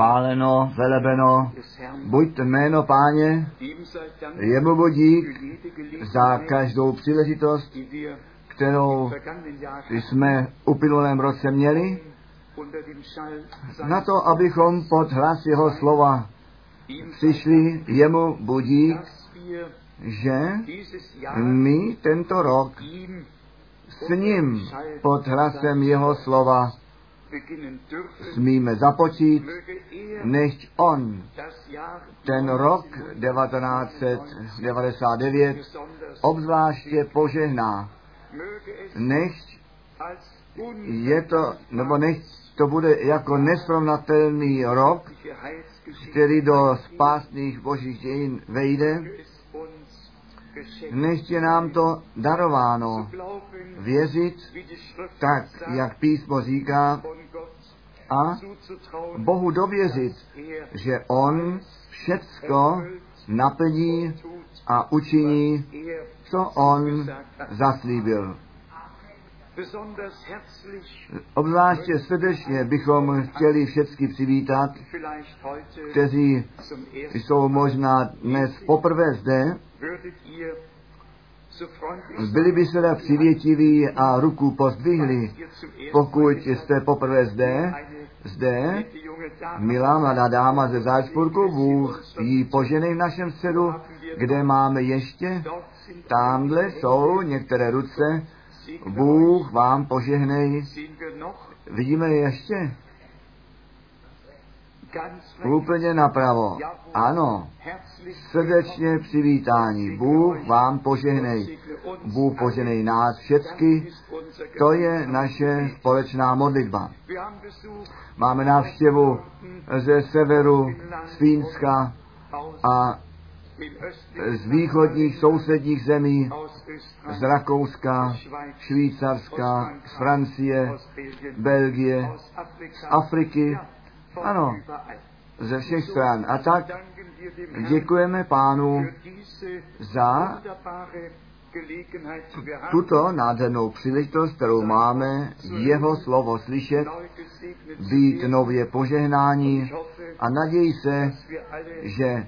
Páleno, velebeno, buď jméno páně, jemu budík za každou příležitost, kterou jsme uplynulém roce měli, na to, abychom pod hlas jeho slova přišli jemu budík, že my tento rok s ním pod hlasem jeho slova smíme započít, než on. ten rok 1999 obzvláště požehná, než je to, nebo než to bude jako nesrovnatelný rok, který do spásných božích dějin vejde, než je nám to darováno věřit tak, jak písmo říká, a Bohu dověřit, že On všecko naplní a učiní, co On zaslíbil. Obzvláště srdečně bychom chtěli všechny přivítat, kteří jsou možná dnes poprvé zde, byli by se přivětiví a ruku pozdvihli, pokud jste poprvé zde, zde, milá mladá dáma ze Salzburgu, Bůh jí poženej v našem středu, kde máme ještě, tamhle jsou některé ruce, Bůh vám požehnej. Vidíme je ještě? Úplně napravo. Ano, srdečně přivítání. Bůh vám požehnej. Bůh požehnej nás všecky. To je naše společná modlitba. Máme návštěvu ze severu, z Fínska a z východních sousedních zemí, z Rakouska, Švýcarska, z Francie, Belgie, z Afriky, ano, ze všech stran. A tak děkujeme pánu za tuto nádhernou příležitost, kterou máme jeho slovo slyšet, být nově požehnání a naději se, že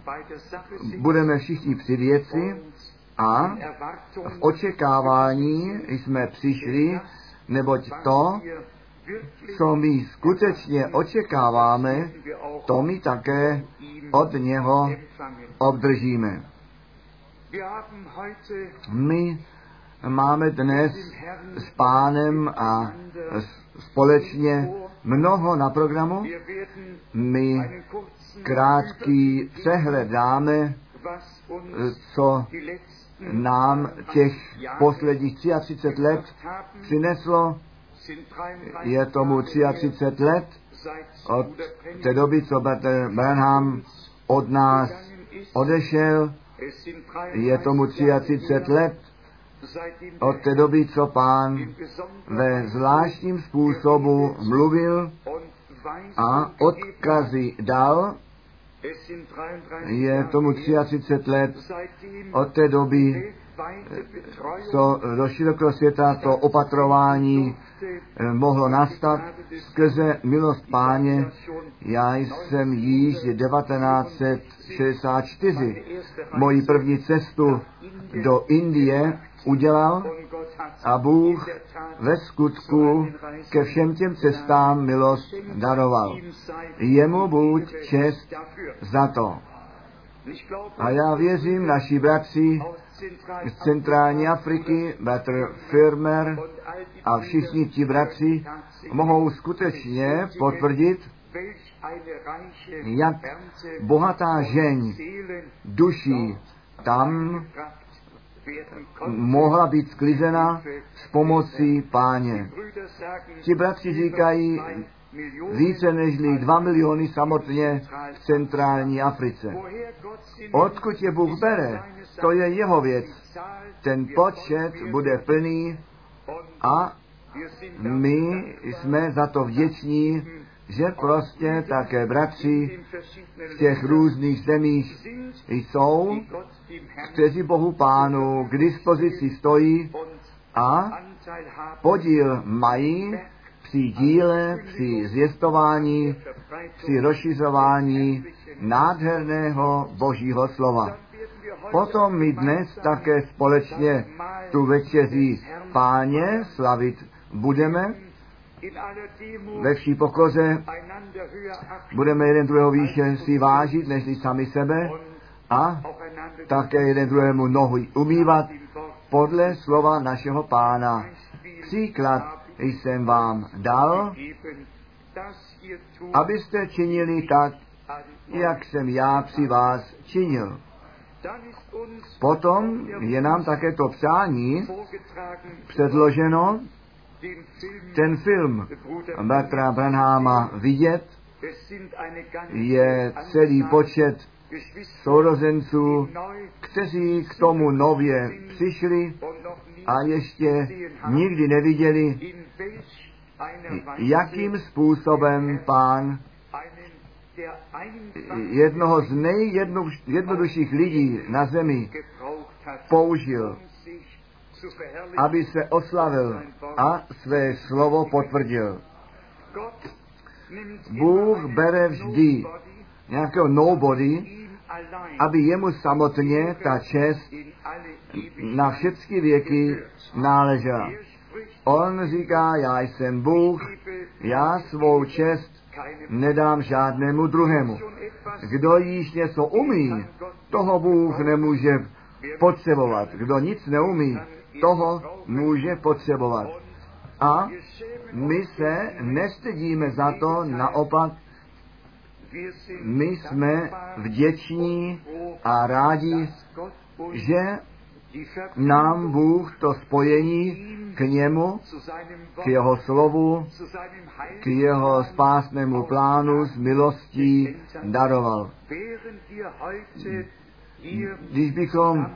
budeme všichni při věci a v očekávání jsme přišli, neboť to, co my skutečně očekáváme, to my také od něho obdržíme. My máme dnes s pánem a společně mnoho na programu. My krátký přehled dáme, co nám těch posledních 33 let přineslo. Je tomu 33 let od té doby, co Bertel Branham od nás odešel. Je tomu 33 let od té doby, co pán ve zvláštním způsobu mluvil a odkazy dal, je tomu 33 let od té doby, co do širokého světa to opatrování mohlo nastat skrze milost páně. Já jsem již 1964 moji první cestu do Indie udělal a Bůh ve skutku ke všem těm cestám milost daroval. Jemu buď čest za to. A já věřím naší bratři z centrální Afriky, bratr Firmer a všichni ti bratři mohou skutečně potvrdit, jak bohatá žeň duší tam mohla být sklizena s pomocí páně. Ti bratři říkají, více než dva miliony samotně v centrální Africe. Odkud je Bůh bere, to je jeho věc. Ten počet bude plný a my jsme za to vděční, že prostě také bratři v těch různých zemích jsou, kteří Bohu Pánu k dispozici stojí a podíl mají při díle, při zvěstování, při rozšiřování nádherného božího slova. Potom my dnes také společně tu večeří páně slavit budeme. Ve vší pokoře budeme jeden druhého výše si vážit, než sami sebe a také jeden druhému nohy umývat podle slova našeho pána. Příklad jsem vám dal, abyste činili tak, jak jsem já při vás činil. Potom je nám také to přání předloženo, ten film Bertra Branhama vidět, je celý počet sourozenců, kteří k tomu nově přišli a ještě nikdy neviděli, jakým způsobem pán jednoho z nejjednodušších lidí na zemi použil, aby se oslavil a své slovo potvrdil. Bůh bere vždy nějakého nobody, aby jemu samotně ta čest na všechny věky náležela. On říká, já jsem Bůh, já svou čest nedám žádnému druhému. Kdo již něco umí, toho Bůh nemůže potřebovat. Kdo nic neumí, toho může potřebovat. A my se nestydíme za to, naopak, my jsme vděční a rádi, že nám Bůh to spojení k němu, k jeho slovu, k jeho spásnému plánu s milostí daroval. Když bychom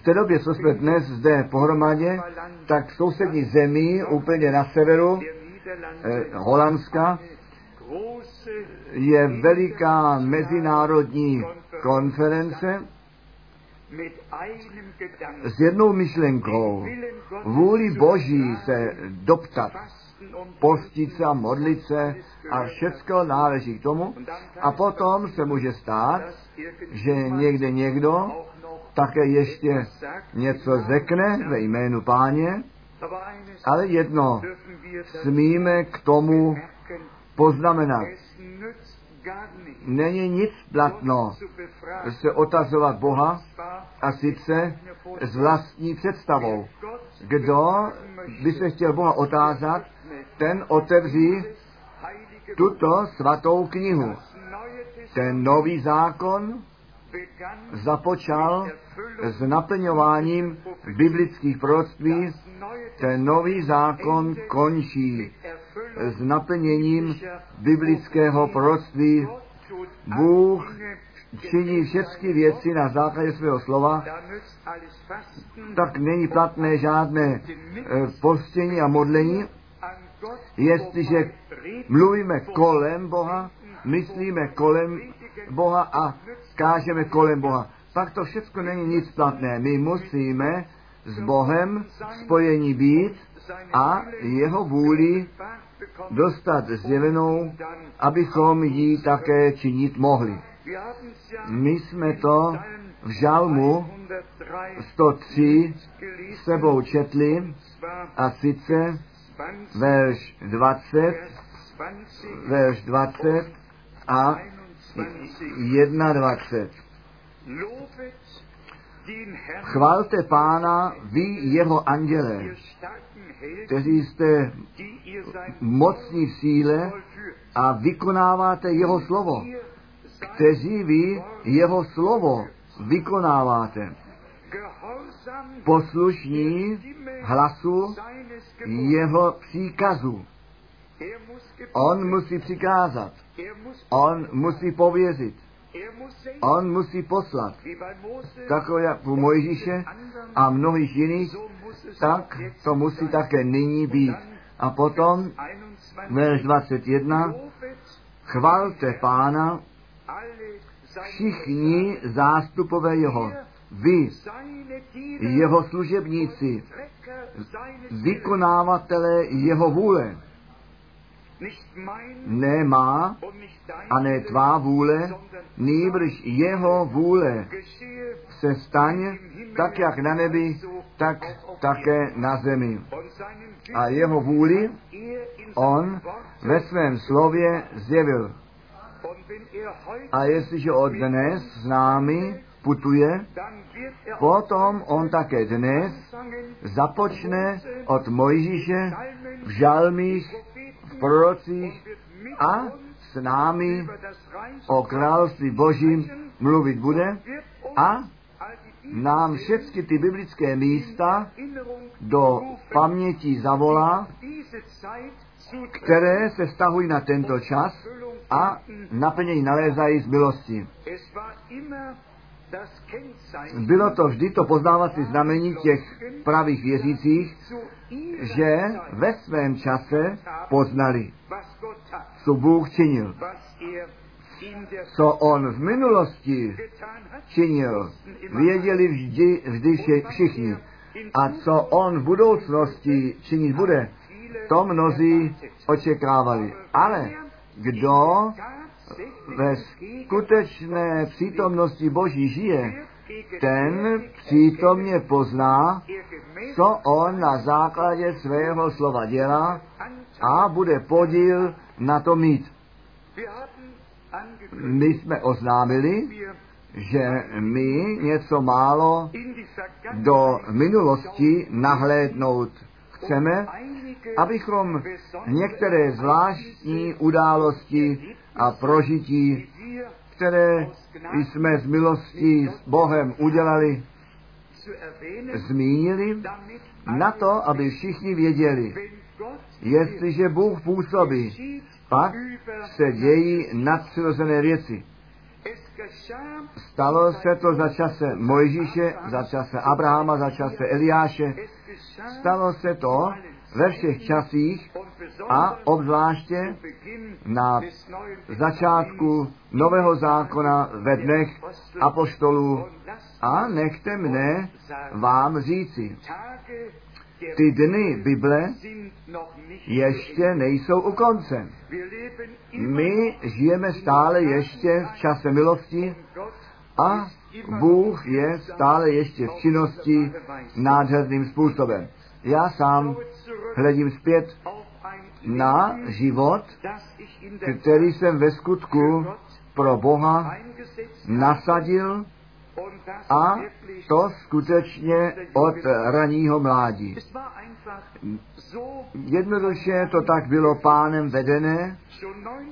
v té době, co jsme dnes zde pohromadě, tak v sousední zemi, úplně na severu eh, Holandska, je veliká mezinárodní konference, s jednou myšlenkou, vůli Boží se doptat, postit se a modlit se a všecko náleží k tomu. A potom se může stát, že někde někdo také ještě něco řekne ve jménu páně, ale jedno smíme k tomu poznamenat. Není nic platno se otazovat Boha a sice s vlastní představou. Kdo by se chtěl Boha otázat, ten otevří tuto svatou knihu. Ten nový zákon započal s naplňováním biblických proroctví. Ten nový zákon končí s naplněním biblického proroctví. Bůh činí všechny věci na základě svého slova, tak není platné žádné eh, postění a modlení. Jestliže mluvíme kolem Boha, myslíme kolem Boha a kážeme kolem Boha, pak to všechno není nic platné. My musíme s Bohem spojení být a jeho vůli dostat zjevenou, abychom ji také činit mohli. My jsme to v žalmu 103 sebou četli a sice verš 20, verš 20 a 21. Chvalte pána, vy jeho anděle, kteří jste mocní v síle a vykonáváte jeho slovo, kteří vy jeho slovo vykonáváte. Poslušní hlasu jeho příkazu. On musí přikázat. On musí pověřit. On musí poslat. Takové jak u Mojžíše a mnohých jiných, tak to musí také nyní být. A potom, verš 21, chvalte pána všichni zástupové jeho, vy, jeho služebníci, vykonávatele jeho vůle. Ne má a ne tvá vůle, nýbrž jeho vůle se staň tak, jak na nebi, tak také na zemi. A jeho vůli on ve svém slově zjevil. A jestliže od dnes s námi putuje, potom on také dnes započne od Mojžíše v žalmích, prorocích a s námi o království božím mluvit bude a nám všechny ty biblické místa do paměti zavolá, které se stahují na tento čas a naplnění nalézají z milosti. Bylo to vždy to poznávací znamení těch pravých věřících, že ve svém čase poznali, co Bůh činil. Co on v minulosti činil, věděli vždy, vždy všichni. A co on v budoucnosti činit bude, to mnozí očekávali. Ale kdo ve skutečné přítomnosti Boží žije, ten přítomně pozná, co on na základě svého slova dělá a bude podíl na to mít. My jsme oznámili, že my něco málo do minulosti nahlédnout chceme, abychom některé zvláštní události a prožití, které jsme z milosti s Bohem udělali, zmínili, na to, aby všichni věděli, jestliže Bůh působí, pak se dějí nadpřirozené věci. Stalo se to za čase Mojžíše, za čase Abrahama, za čase Eliáše. Stalo se to ve všech časích a obzvláště na začátku Nového zákona ve dnech apoštolů a nechte mne vám říci. Ty dny Bible ještě nejsou u konce. My žijeme stále ještě v čase milosti a Bůh je stále ještě v činnosti nádherným způsobem. Já sám hledím zpět na život, který jsem ve skutku pro Boha nasadil a to skutečně od raního mládí. Jednoduše to tak bylo pánem vedené,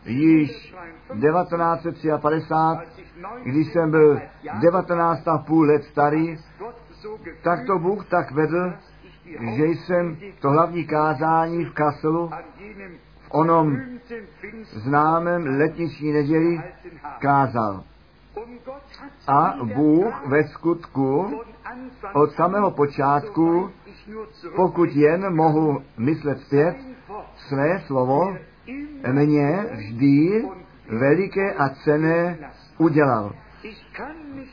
již 1953, když jsem byl 19,5 let starý, tak to Bůh tak vedl, že jsem to hlavní kázání v Kasselu v onom známém letniční neděli kázal. A Bůh ve skutku od samého počátku, pokud jen mohu myslet zpět, své slovo mě vždy veliké a cené udělal.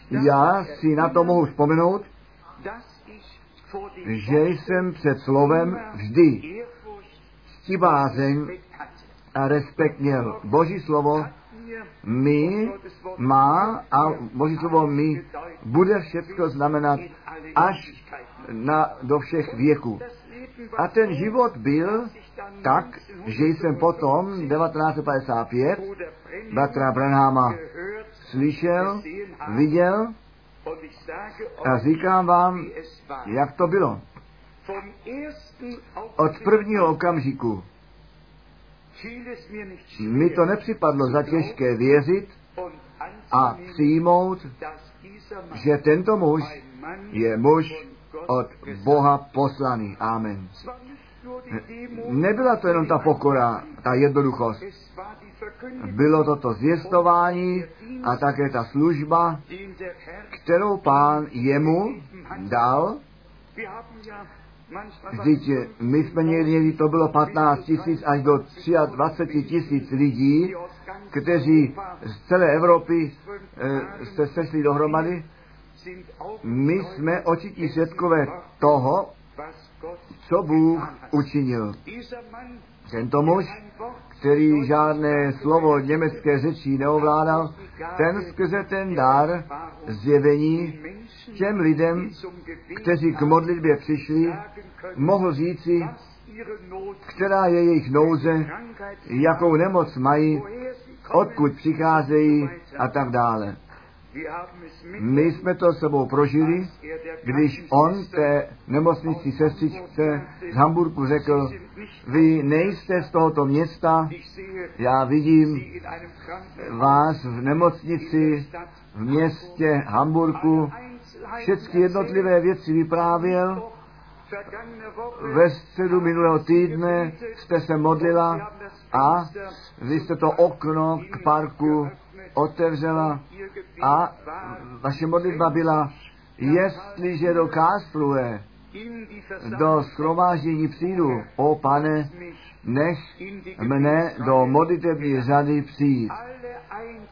Já si na to mohu vzpomenout, že jsem před slovem vždy ctibázeň a respekt měl. Boží slovo my má a Boží slovo mi bude všechno znamenat až na, do všech věků. A ten život byl tak, že jsem potom 1955 bratra Branhama slyšel, viděl a říkám vám, jak to bylo. Od prvního okamžiku mi to nepřipadlo za těžké věřit a přijmout, že tento muž je muž od Boha poslaný. Amen. Nebyla to jenom ta pokora, ta jednoduchost. Bylo to to zvěstování a také ta služba, kterou pán jemu dal. Vždyť my jsme někdy, to bylo 15 tisíc až do 23 tisíc lidí, kteří z celé Evropy e, se sešli dohromady. My jsme očití svědkové toho, co Bůh učinil. Tento muž, který žádné slovo německé řečí neovládal, ten skrze ten dar zjevení těm lidem, kteří k modlitbě přišli, mohl říci, která je jejich nouze, jakou nemoc mají, odkud přicházejí a tak dále. My jsme to sebou prožili, když on té nemocnici sestřičce z Hamburgu řekl, vy nejste z tohoto města, já vidím vás v nemocnici v městě Hamburgu, všechny jednotlivé věci vyprávěl, ve středu minulého týdne jste se modlila a vy jste to okno k parku otevřela a vaše modlitba byla, jestliže do Karlsruhe, do schromáždění přijdu, o pane, nech mne do modlitební řady přijít.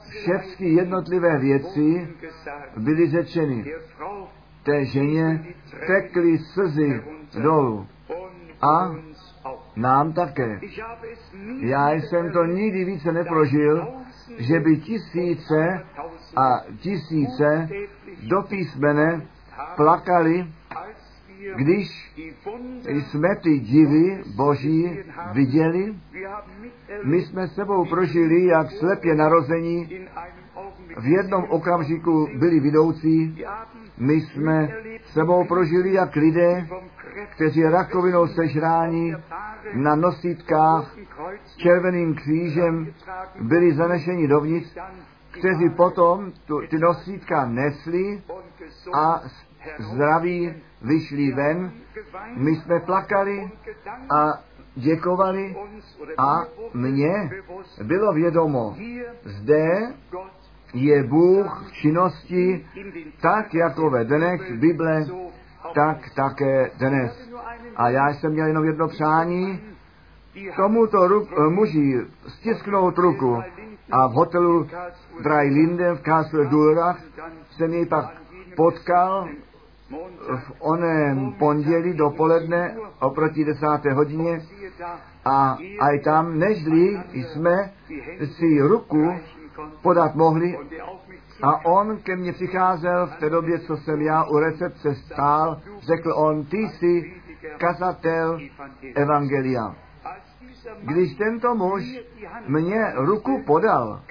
Všechny jednotlivé věci byly řečeny. Té ženě tekly slzy dolů. A nám také. Já jsem to nikdy více neprožil, že by tisíce a tisíce do písmene plakali, když jsme ty divy boží viděli, my jsme sebou prožili, jak slepě narození. V jednom okamžiku byli vidoucí, my jsme sebou prožili, jak lidé, kteří rakovinou sežrání na nosítkách červeným křížem byli zanešeni dovnitř, kteří potom tu, ty nosítka nesli a zdraví vyšli ven. My jsme plakali a děkovali a mně bylo vědomo, zde je Bůh v činnosti tak jako ve dnech Bible, tak také dnes. A já jsem měl jenom jedno přání, tomuto ruk, muži stisknout ruku. A v hotelu Drei Linden v Kassel Durach jsem jej pak potkal v oném pondělí dopoledne oproti desáté hodině. A aj tam, nežli jsme si ruku podat mohli a on ke mně přicházel v té době, co jsem já u recepce stál, řekl on, ty jsi kazatel Evangelia. Když tento muž mě ruku podal,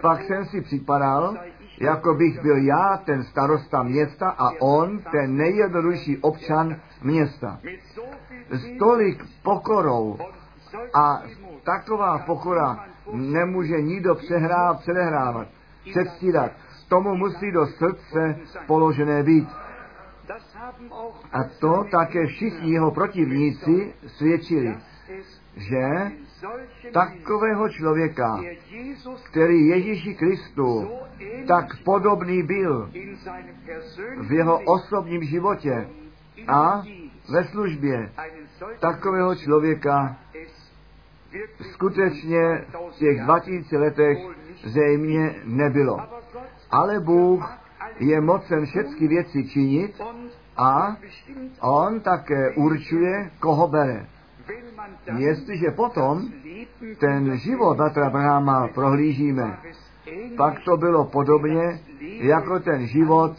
pak jsem si připadal, jako bych byl já ten starosta města a on ten nejjednodušší občan města. S tolik pokorou a taková pokora nemůže nikdo přehrát, předehrávat, předstírat. Tomu musí do srdce položené být. A to také všichni jeho protivníci svědčili, že takového člověka, který Ježíši Kristu tak podobný byl v jeho osobním životě a ve službě, takového člověka skutečně v těch 2000 letech zřejmě nebylo. Ale Bůh je mocen všechny věci činit a on také určuje, koho bere. Jestliže potom ten život Batra Abrahama prohlížíme, pak to bylo podobně jako ten život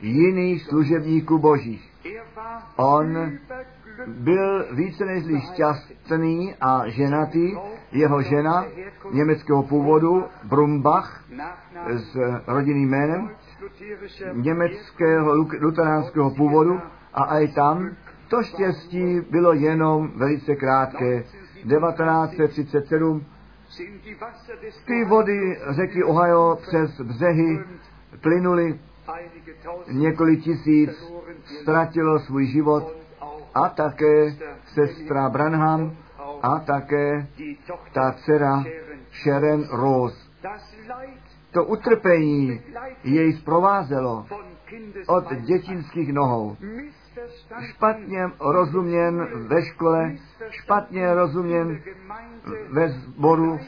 jiných služebníků božích. On byl více než šťastný a ženatý. Jeho žena německého původu, Brumbach, s rodinným jménem, německého luteránského původu a i tam to štěstí bylo jenom velice krátké. 1937 ty vody řeky Ohio přes břehy plynuly, několik tisíc ztratilo svůj život a také sestra Branham a také ta dcera Sharon Rose. To utrpení jej zprovázelo od dětinských nohou. Špatně rozuměn ve škole, špatně rozuměn ve sboru,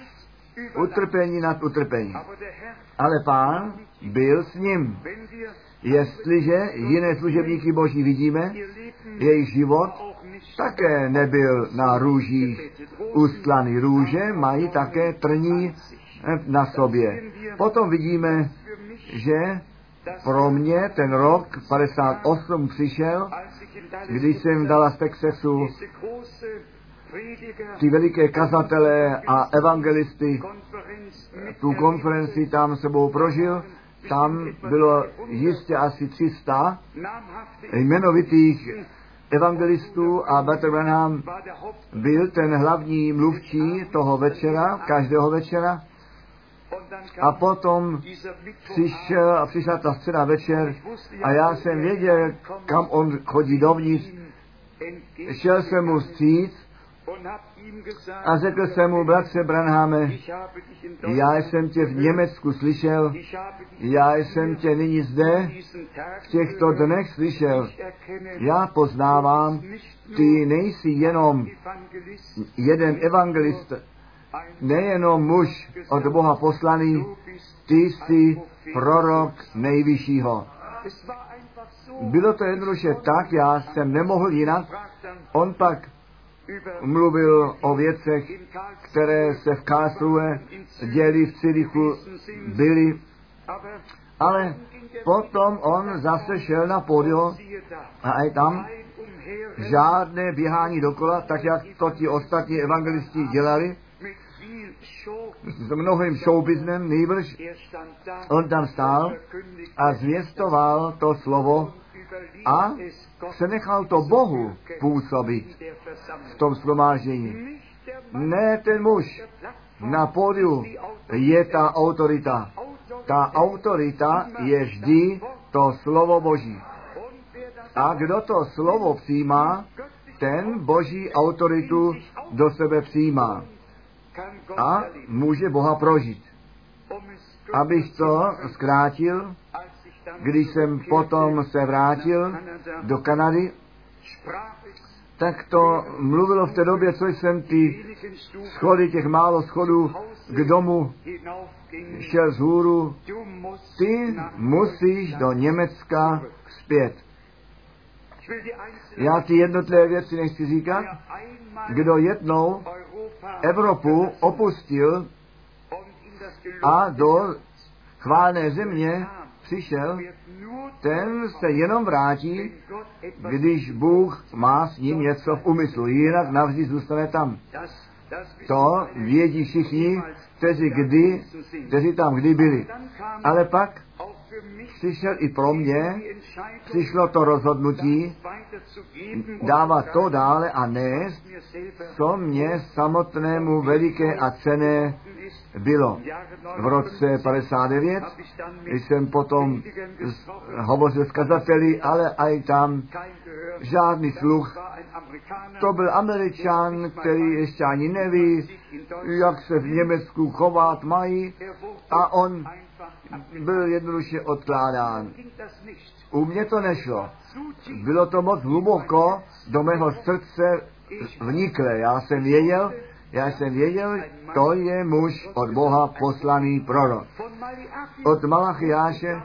utrpení nad utrpení. Ale pán byl s ním. Jestliže jiné služebníky Boží vidíme, jejich život také nebyl na růžích ustlaný. Růže mají také trní na sobě. Potom vidíme, že pro mě ten rok 58 přišel, když jsem dala z Texasu ty veliké kazatele a evangelisty, tu konferenci tam sebou prožil, tam bylo jistě asi 300 jmenovitých evangelistů a Better Branham byl ten hlavní mluvčí toho večera, každého večera. A potom přišel a přišla ta scéna večer a já jsem věděl, kam on chodí dovnitř. Šel jsem mu stříc a řekl jsem mu, bratře Branhame, já jsem tě v Německu slyšel, já jsem tě nyní zde v těchto dnech slyšel. Já poznávám, ty nejsi jenom jeden evangelist, nejenom muž od Boha poslaný, ty jsi prorok nejvyššího. Bylo to jednoduše tak, já jsem nemohl jinak. On pak mluvil o věcech, které se v Karlsruhe děli v Cirichu, byly, ale potom on zase šel na pódium a i tam žádné běhání dokola, tak jak to ti ostatní evangelisti dělali, s mnohým showbiznem, nejbrž on tam stál a zvěstoval to slovo a přenechal to Bohu působit v tom slomážení. Ne ten muž na pódiu je ta autorita. Ta autorita je vždy to slovo Boží. A kdo to slovo přijímá, ten Boží autoritu do sebe přijímá. A může Boha prožít. Abych to zkrátil, když jsem potom se vrátil do Kanady, tak to mluvilo v té době, co jsem ty schody, těch málo schodů k domu šel z hůru. Ty musíš do Německa zpět. Já ty jednotlivé věci nechci říkat. Kdo jednou Evropu opustil a do chválné země přišel, ten se jenom vrátí, když Bůh má s ním něco v úmyslu, jinak navždy zůstane tam. To vědí všichni, kteří, kdy, kteří tam kdy byli. Ale pak přišel i pro mě, přišlo to rozhodnutí dávat to dále a nést, co mě samotnému veliké a cené bylo. V roce 59 jsem potom hovořil s kazateli, ale i tam žádný sluch. To byl američan, který ještě ani neví, jak se v Německu chovat mají a on byl jednoduše odkládán. U mě to nešlo. Bylo to moc hluboko do mého srdce vniklé. Já jsem věděl, já jsem věděl, to je muž od Boha poslaný prorok. Od Malachiáše,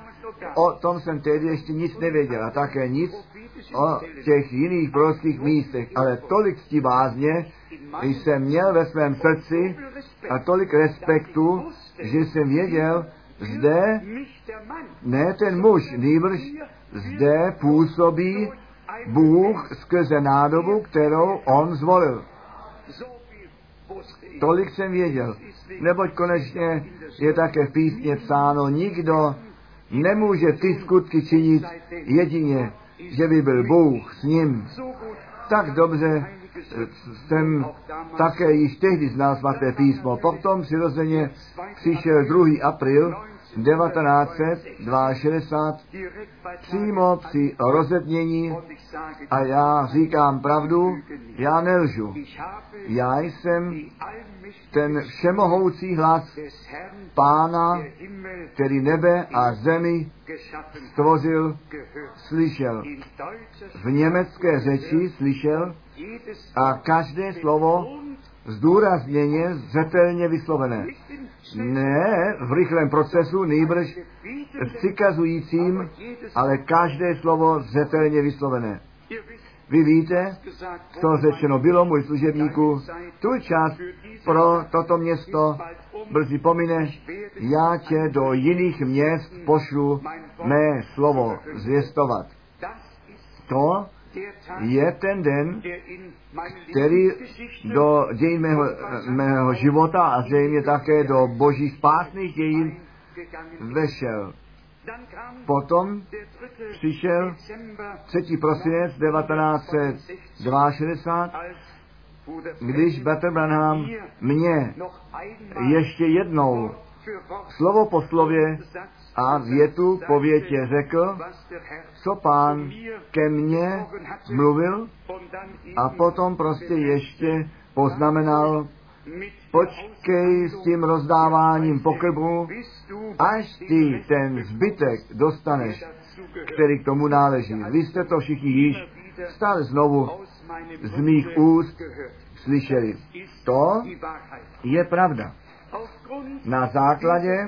o tom jsem tehdy ještě nic nevěděl a také nic o těch jiných prorockých místech, ale tolik ctibázně jsem měl ve svém srdci a tolik respektu, že jsem věděl, zde ne ten muž, nýbrž zde působí Bůh skrze nádobu, kterou on zvolil. Tolik jsem věděl. Neboť konečně je také v písně psáno, nikdo nemůže ty skutky činit jedině, že by byl Bůh s ním. Tak dobře jsem také již tehdy znal svaté písmo. Potom přirozeně přišel 2. april 1962 přímo při rozetnění a já říkám pravdu, já nelžu. Já jsem ten všemohoucí hlas Pána, který nebe a zemi stvořil, slyšel. V německé řeči slyšel a každé slovo zdůrazněně, zřetelně vyslovené. Ne v rychlém procesu, nejbrž přikazujícím, ale každé slovo zřetelně vyslovené. Vy víte, co řečeno bylo můj služebníku, tu čas pro toto město brzy pomine, já tě do jiných měst pošlu mé slovo zvěstovat. To je ten den, který do dějin mého, mého života a zřejmě také do božích spásných dějin vešel. Potom přišel 3. prosinec 1962, když Better Branham mě ještě jednou slovo po slově a větu po větě řekl, co pán ke mně mluvil a potom prostě ještě poznamenal, počkej s tím rozdáváním pokrbu, až ty ten zbytek dostaneš, který k tomu náleží. Vy jste to všichni již stále znovu z mých úst slyšeli. To je pravda. Na základě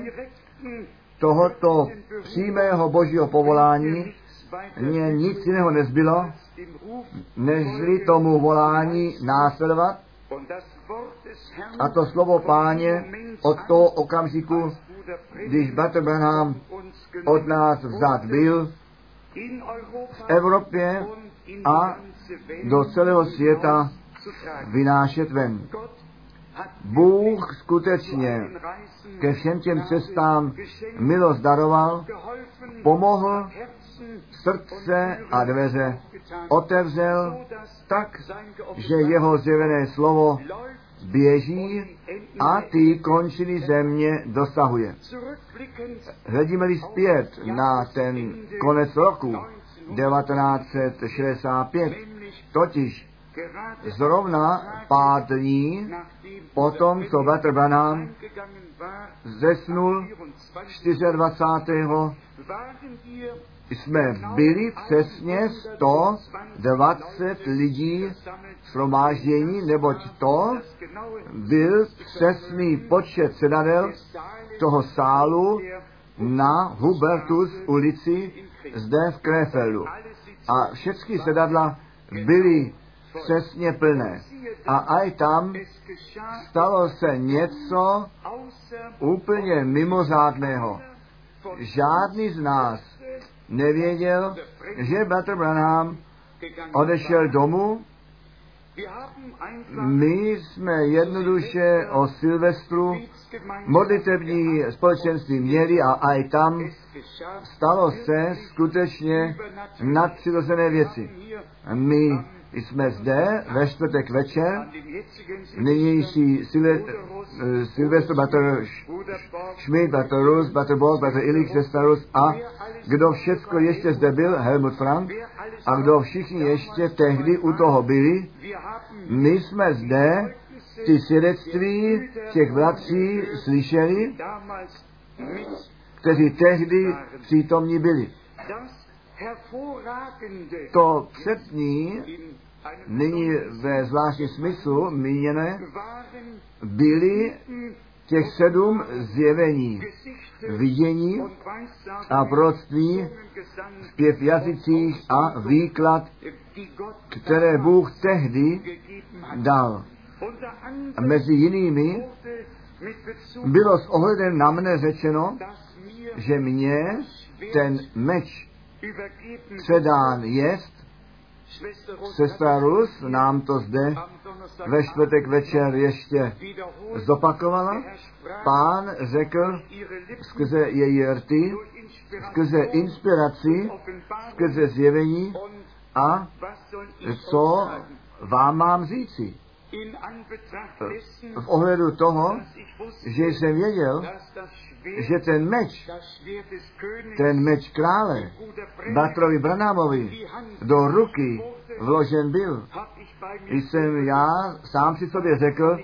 tohoto přímého božího povolání mě nic jiného nezbylo, nežli tomu volání následovat a to slovo páně od toho okamžiku, když Branham od nás vzat byl v Evropě a do celého světa vynášet ven. Bůh skutečně ke všem těm cestám milost daroval, pomohl, srdce a dveře otevřel tak, že jeho zjevené slovo běží a ty končiny země dosahuje. Hledíme-li zpět na ten konec roku 1965, totiž zrovna dní po tom, co Petr Branham zesnul 24 jsme byli přesně 120 lidí shromáždění, neboť to byl přesný počet sedadel toho sálu na Hubertus ulici zde v Krefeldu. A všechny sedadla byly přesně plné. A aj tam stalo se něco úplně mimořádného. Žádný z nás nevěděl, že Bratr Branham odešel domů. My jsme jednoduše o Silvestru modlitební společenství měli a aj tam stalo se skutečně nadpřirozené věci. My jsme zde ve čtvrtek večer, nynější Silvestr Bater Schmidt, Bater Rus, Bater Borg, Bater Illich, Cestarus a kdo všecko ještě zde byl, Helmut Frank, a kdo všichni ještě tehdy u toho byli, my jsme zde ty svědectví těch bratří slyšeli, kteří tehdy přítomní byli. To přední, nyní ve zvláštním smyslu míněné, byly těch sedm zjevení, vidění a proroctví v pět jazycích a výklad, které Bůh tehdy dal. A mezi jinými bylo s ohledem na mne řečeno, že mě ten meč předán jest. Sestra Rus nám to zde ve čtvrtek večer ještě zopakovala. Pán řekl skrze její rty, skrze inspiraci, skrze zjevení a co vám mám říci. V ohledu toho, že jsem věděl, že ten meč, ten meč krále, Batrovi Branámovi, do ruky vložen byl, jsem já sám si sobě řekl,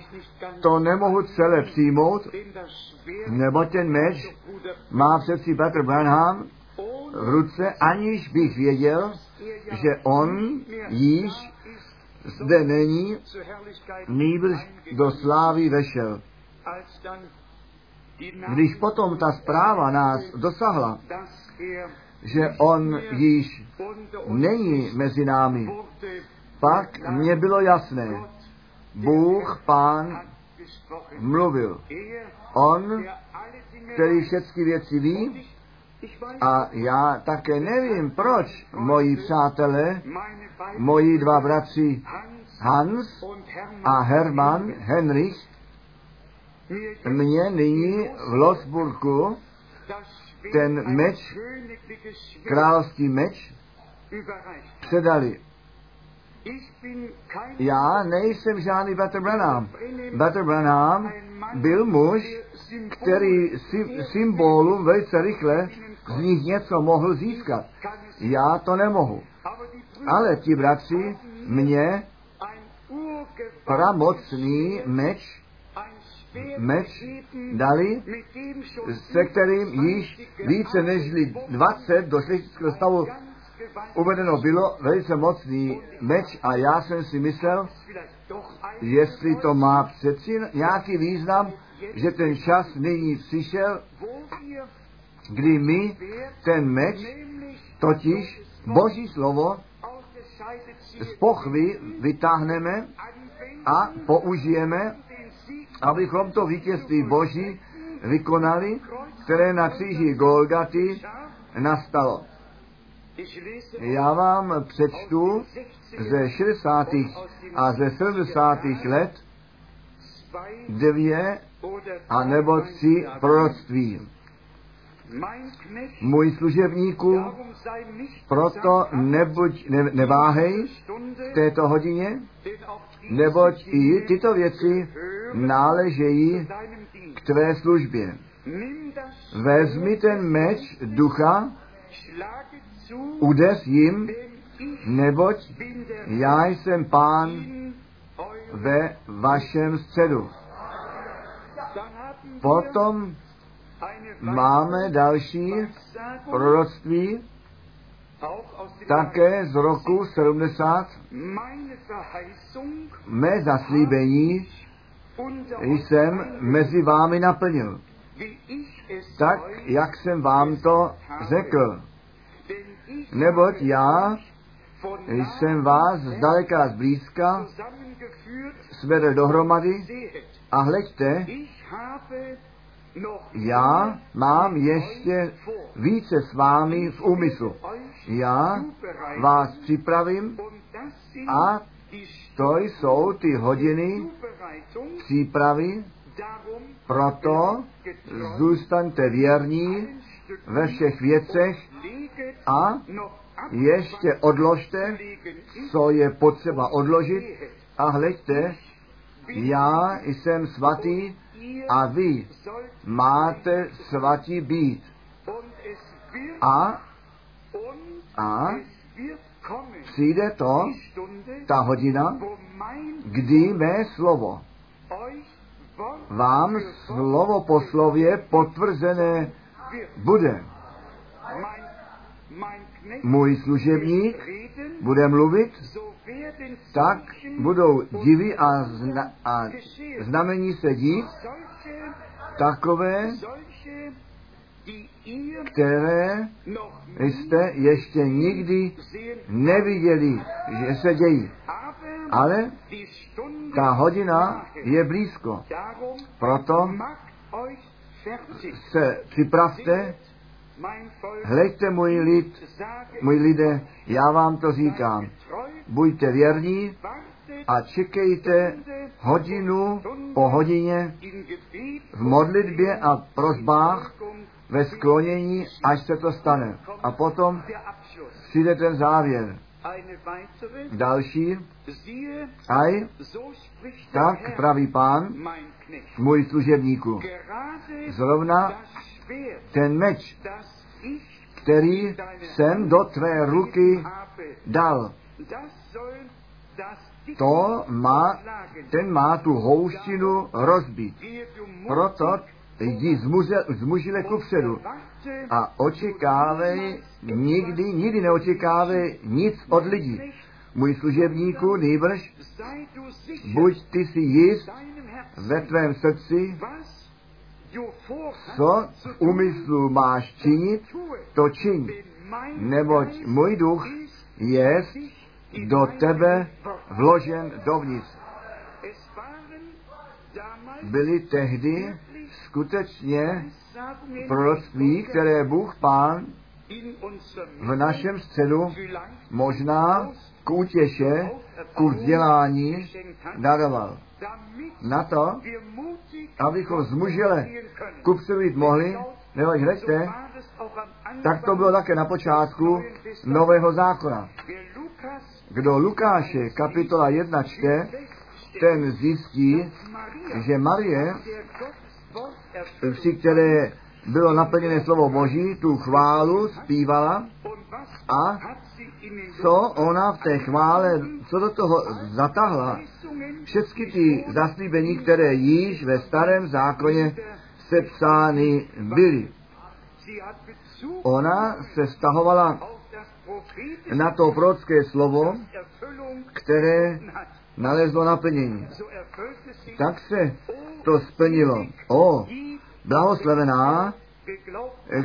to nemohu celé přijmout, nebo ten meč má přeci Petr Branham v ruce, aniž bych věděl, že on již zde není, nýbrž do slávy vešel. Když potom ta zpráva nás dosahla, že on již není mezi námi. Pak mně bylo jasné, Bůh, Pán, mluvil. On, který všechny věci ví, a já také nevím, proč moji přátelé, moji dva bratři Hans a Hermann Henrich mě nyní v Losburku ten meč, královský meč, předali. Já nejsem žádný Butter Branham. Byl muž, který symbolům velice rychle z nich něco mohl získat. Já to nemohu. Ale ti bratři mě pramocný meč, meč dali, se kterým již více než 20 do šlechtického stavu uvedeno bylo velice mocný meč a já jsem si myslel, jestli to má přeci nějaký význam, že ten čas nyní přišel, kdy my ten meč, totiž Boží slovo, z pochvy vytáhneme a použijeme, abychom to vítězství Boží vykonali, které na kříži Golgaty nastalo. Já vám přečtu ze 60. a ze 70. let dvě a nebo tři proroctví. Můj služebníku, proto nebuď, ne, neváhej v této hodině, neboť i tyto věci náležejí k tvé službě. Vezmi ten meč ducha, udeř jim, neboť já jsem pán ve vašem středu. Potom máme další proroctví, také z roku 70. Mé zaslíbení jsem mezi vámi naplnil. Tak, jak jsem vám to řekl. Neboť já jsem vás zdaleka zblízka svedl dohromady a hleďte, já mám ještě více s vámi v úmyslu. Já vás připravím a to jsou ty hodiny přípravy, proto zůstaňte věrní ve všech věcech a ještě odložte, co je potřeba odložit a hleďte, já jsem svatý a vy máte svatí být. A, a přijde to, ta hodina, kdy mé slovo vám slovo po slově potvrzené bude. Můj služebník bude mluvit, tak budou divy a, zna, a znamení se dít, takové, které jste ještě nikdy neviděli, že se dějí. Ale ta hodina je blízko. Proto se připravte, hleďte můj lid, můj lidé, já vám to říkám. Buďte věrní a čekejte hodinu po hodině v modlitbě a prosbách ve sklonění, až se to stane. A potom přijde ten závěr. Další, aj, tak praví pán, můj služebníku, zrovna ten meč, který jsem do tvé ruky dal, to má, ten má tu houštinu rozbít. Proto jdi zmužile ku předu a očekávej, nikdy, nikdy neočekávej nic od lidí. Můj služebníku, nýbrž, buď ty si jist ve tvém srdci, co v úmyslu máš činit, to čiň. neboť můj duch je do tebe vložen dovnitř. Byly tehdy skutečně proroctví, které Bůh Pán v našem středu možná k útěše, k vzdělání daroval. Na to, abychom zmužile kupsovit mohli, nebo hleďte, tak to bylo také na počátku Nového zákona. Kdo Lukáše kapitola 1 čte, ten zjistí, že Marie, při které bylo naplněné slovo Boží, tu chválu zpívala a co ona v té chvále, co do toho zatahla, všechny ty zaslíbení, které již ve starém zákoně sepsány byly. Ona se stahovala na to prorocké slovo, které nalezlo naplnění. Tak se to splnilo. O, blahoslavená,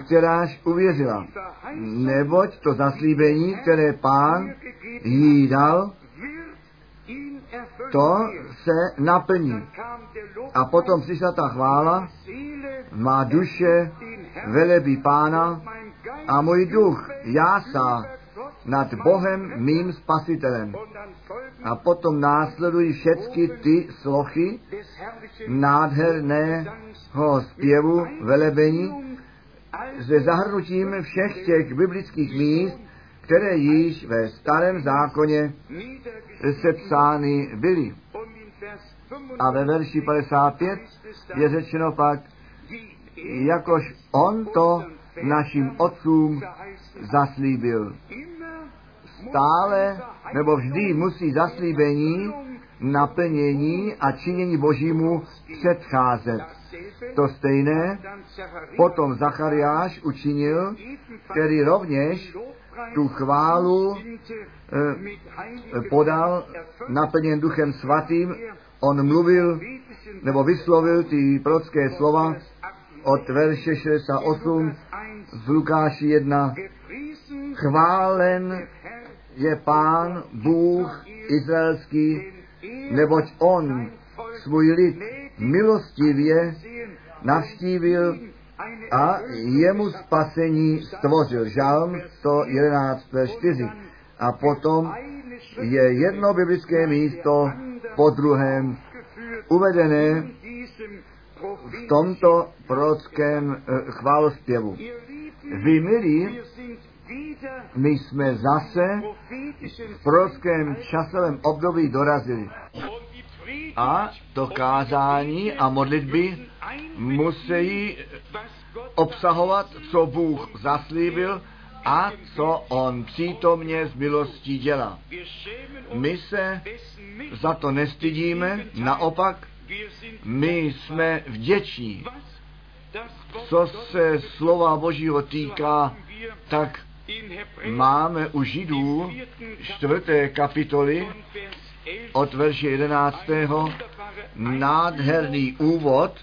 kteráž uvěřila. Neboť to zaslíbení, které pán jí dal, to se naplní. A potom přišla ta chvála, má duše velebí pána a můj duch jásá nad Bohem mým spasitelem. A potom následují všechny ty slochy nádherného zpěvu velebení se zahrnutím všech těch biblických míst, které již ve starém zákoně sepsány byly. A ve verši 55 je řečeno pak, jakož on to našim otcům zaslíbil. Stále nebo vždy musí zaslíbení, naplnění a činění Božímu předcházet. To stejné potom Zachariáš učinil, který rovněž tu chválu eh, podal naplněn duchem svatým. On mluvil nebo vyslovil ty prorocké slova od verše 68 z Lukáši 1. Chválen je pán Bůh izraelský, neboť on svůj lid milostivě navštívil a jemu spasení stvořil. Žalm 111, 4. A potom je jedno biblické místo po druhém uvedené v tomto prorockém eh, chválospěvu. Vy, milí, my jsme zase v prorockém časovém období dorazili. A to kázání a modlitby musí obsahovat, co Bůh zaslíbil a co On přítomně z milostí dělá. My se za to nestydíme, naopak my jsme vděční. Co se slova Božího týká, tak máme u Židů čtvrté kapitoly od verše 11. nádherný úvod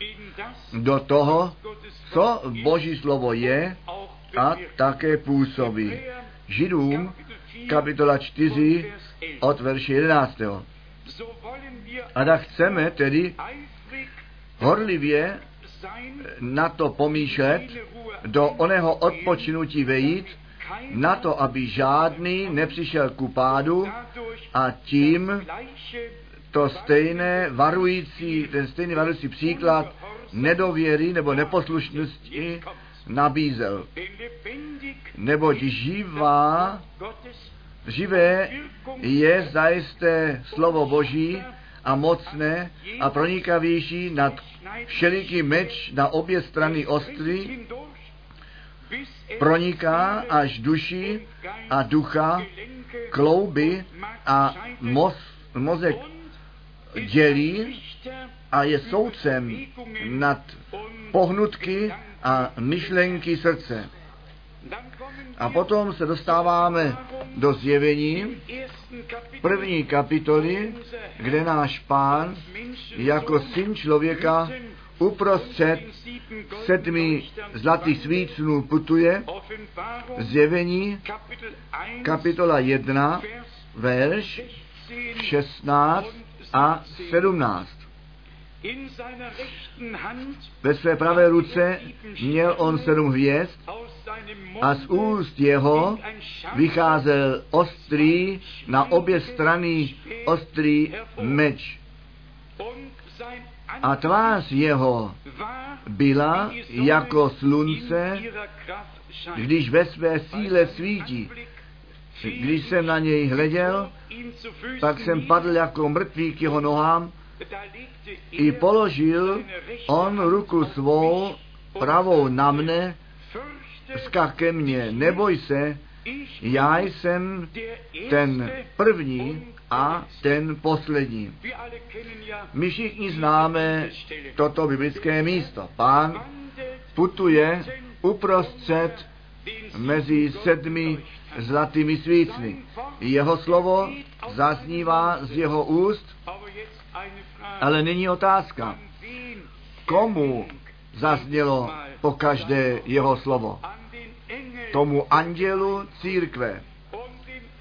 do toho, co Boží slovo je a také působí. Židům kapitola 4 od verše 11. A tak chceme tedy horlivě na to pomýšlet, do oného odpočinutí vejít, na to, aby žádný nepřišel ku pádu a tím to stejné varující, ten stejný varující příklad nedověry nebo neposlušnosti nabízel. Neboť živá, živé je zajisté slovo Boží a mocné a pronikavější nad všeliký meč na obě strany ostry, proniká až duši a ducha, klouby a moz, mozek dělí a je soudcem nad pohnutky a myšlenky srdce. A potom se dostáváme do zjevení první kapitoly, kde náš pán jako syn člověka uprostřed sedmi zlatých svícnů putuje zjevení kapitola 1, verš 16 a 17. Ve své pravé ruce měl on sedm hvězd a z úst jeho vycházel ostrý, na obě strany ostrý meč. A tvář jeho byla jako slunce, když ve své síle svítí. Když jsem na něj hleděl, tak jsem padl jako mrtvý k jeho nohám i položil on ruku svou pravou na mne, vzkah ke mně, neboj se, já jsem ten první a ten poslední. My všichni známe toto biblické místo. Pán putuje uprostřed mezi sedmi zlatými svícny. Jeho slovo zaznívá z jeho úst, ale není otázka, komu zaznělo po každé jeho slovo. Tomu andělu církve.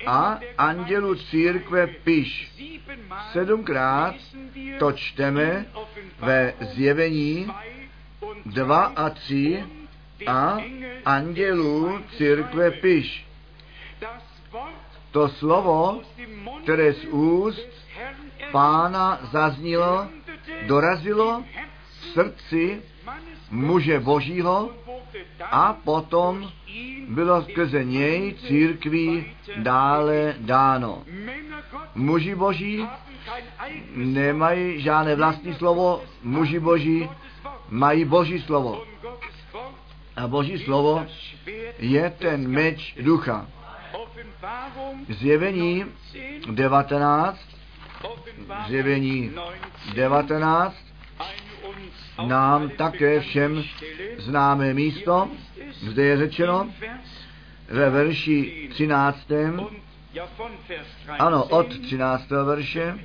A andělu církve piš. Sedmkrát to čteme ve zjevení 2 a 3 a andělu církve piš. To slovo, které z úst pána zaznilo, dorazilo v srdci muže božího a potom bylo skrze něj církví dále dáno. Muži boží nemají žádné vlastní slovo, muži boží mají boží slovo. A boží slovo je ten meč ducha. Zjevení 19, zjevení 19, nám také všem známé místo, zde je řečeno ve verši 13. Ano, od 13. verše.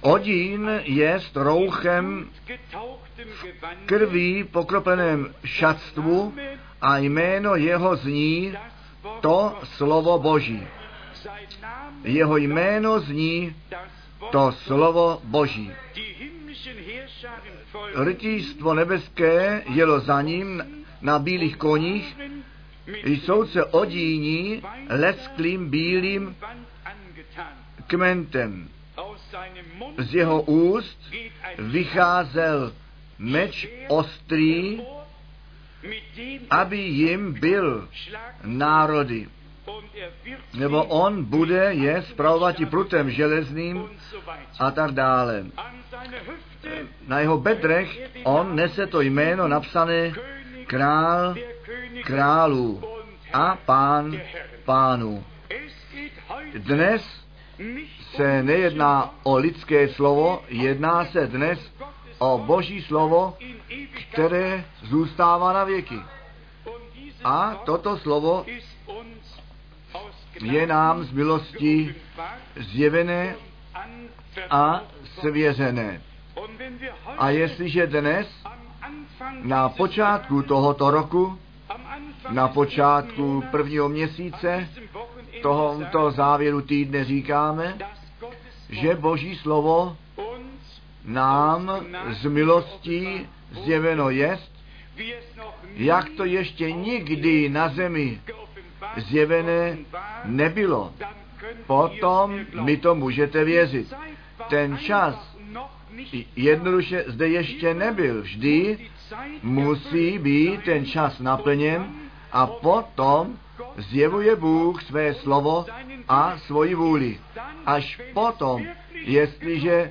Odín je rouchem v krví pokropeném šatstvu a jméno jeho zní to slovo Boží. Jeho jméno zní to slovo Boží. Rytířstvo nebeské jelo za ním na bílých koních, jsou se odíní lesklým bílým kmentem. Z jeho úst vycházel meč ostrý, aby jim byl národy. Nebo on bude je spravovat i prutem železným a tak dále. Na jeho bedrech on nese to jméno napsané král králů a pán pánů. Dnes se nejedná o lidské slovo, jedná se dnes o boží slovo, které zůstává na věky. A toto slovo je nám z milosti zjevené a svěřené. A jestliže dnes na počátku tohoto roku, na počátku prvního měsíce, tohoto závěru týdne říkáme, že Boží slovo nám z milostí zjeveno jest, jak to ještě nikdy na zemi zjevené nebylo. Potom mi to můžete věřit. Ten čas jednoduše zde ještě nebyl. Vždy musí být ten čas naplněn a potom zjevuje Bůh své slovo a svoji vůli. Až potom, jestliže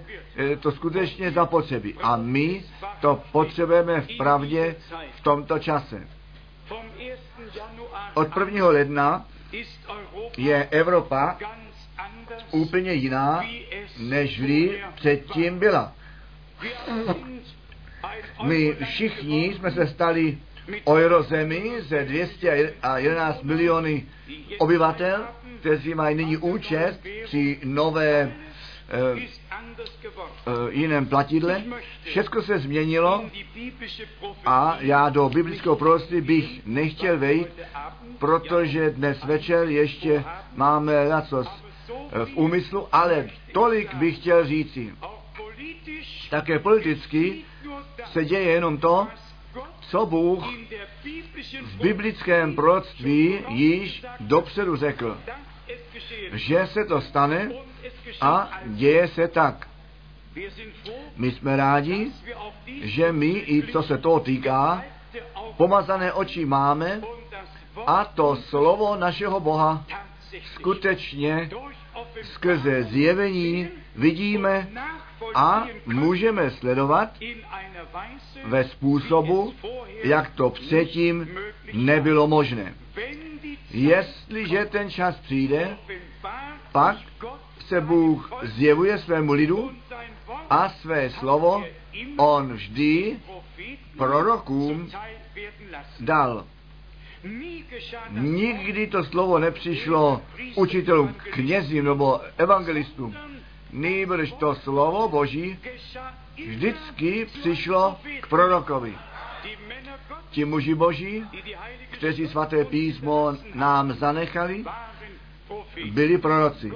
to skutečně zapotřebí. A my to potřebujeme v pravdě v tomto čase. Od 1. ledna je Evropa úplně jiná, než předtím byla. My všichni jsme se stali eurozemi ze 211 miliony obyvatel, kteří mají nyní účast při nové eh, eh, jiném platidle. Všechno se změnilo a já do biblického proroctví bych nechtěl vejít, protože dnes večer ještě máme lacos eh, v úmyslu, ale tolik bych chtěl říci. Také politicky se děje jenom to, co Bůh v biblickém proroctví již dopředu řekl, že se to stane a děje se tak. My jsme rádi, že my, i co se toho týká, pomazané oči máme a to slovo našeho Boha skutečně skrze zjevení vidíme a můžeme sledovat ve způsobu, jak to předtím nebylo možné. Jestliže ten čas přijde, pak se Bůh zjevuje svému lidu a své slovo on vždy prorokům dal. Nikdy to slovo nepřišlo učitelům, knězím nebo evangelistům. Nýbrž to slovo Boží vždycky přišlo k prorokovi. Ti muži Boží, kteří svaté písmo nám zanechali, byli proroci.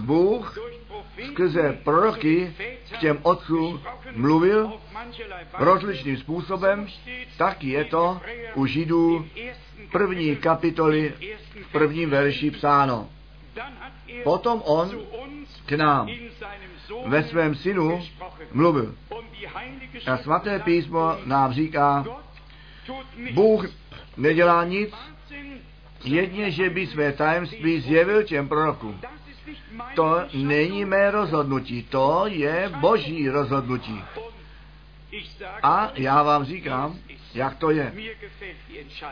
Bůh skrze proroky k těm otcům mluvil rozličným způsobem, tak je to u Židů první kapitoly v prvním verši psáno. Potom on k nám ve svém synu mluvil. A svaté písmo nám říká, Bůh nedělá nic, jedně, že by své tajemství zjevil těm prorokům. To není mé rozhodnutí, to je boží rozhodnutí. A já vám říkám, jak to je.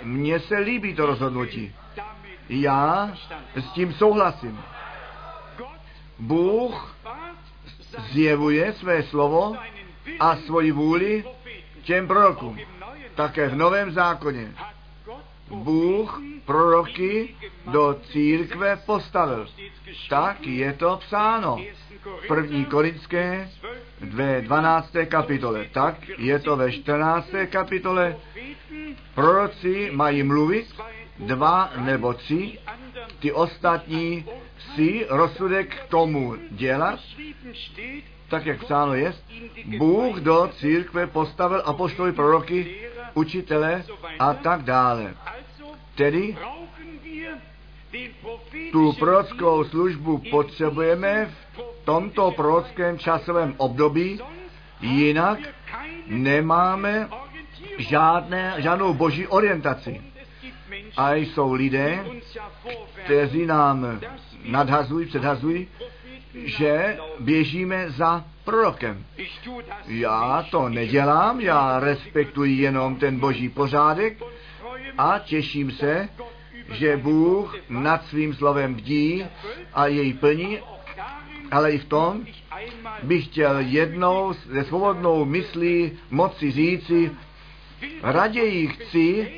Mně se líbí to rozhodnutí. Já s tím souhlasím. Bůh zjevuje své slovo a svoji vůli těm prorokům. Také v Novém zákoně. Bůh proroky do církve postavil. Tak je to psáno. První korinské ve 12. kapitole. Tak je to ve 14. kapitole. Proroci mají mluvit dva nebo tři, ty ostatní si rozsudek k tomu dělat, tak jak psáno je, Bůh do církve postavil apoštoly proroky, učitele a tak dále. Tedy tu prorockou službu potřebujeme v tomto prorockém časovém období, jinak nemáme žádné, žádnou boží orientaci. A jsou lidé, kteří nám nadhazují, předhazují, že běžíme za prorokem. Já to nedělám, já respektuji jenom ten boží pořádek a těším se, že Bůh nad svým slovem bdí a jej plní, ale i v tom bych chtěl jednou ze svobodnou myslí moci říci, raději chci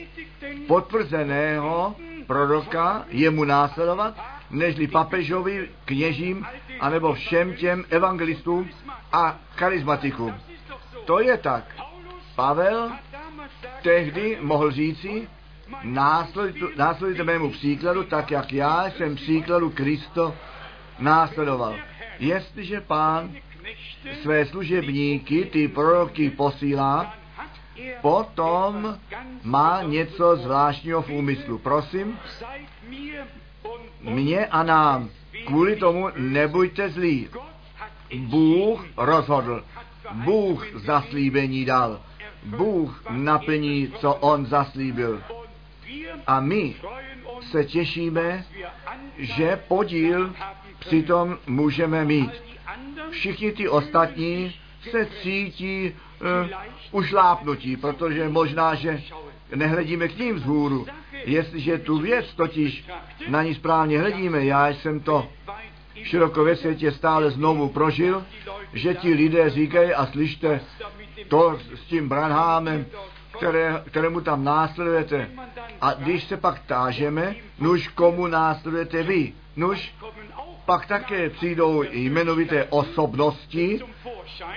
potvrzeného proroka jemu následovat, nežli papežovi, kněžím, anebo všem těm evangelistům a charizmatikům. To je tak. Pavel tehdy mohl říci, následujte mému příkladu, tak jak já jsem příkladu Kristo následoval. Jestliže pán své služebníky, ty proroky posílá, potom má něco zvláštního v úmyslu. Prosím, mně a nám, kvůli tomu nebuďte zlí. Bůh rozhodl, Bůh zaslíbení dal, Bůh naplní, co On zaslíbil. A my se těšíme, že podíl přitom můžeme mít. Všichni ty ostatní se cítí uh, ušlápnutí, protože možná, že nehledíme k ním vzhůru. Jestliže tu věc totiž na ní správně hledíme, já jsem to široko ve světě stále znovu prožil, že ti lidé říkají a slyšte to s tím Branhámem, které, kterému tam následujete. A když se pak tážeme, nuž komu následujete vy, nuž pak také přijdou jmenovité osobnosti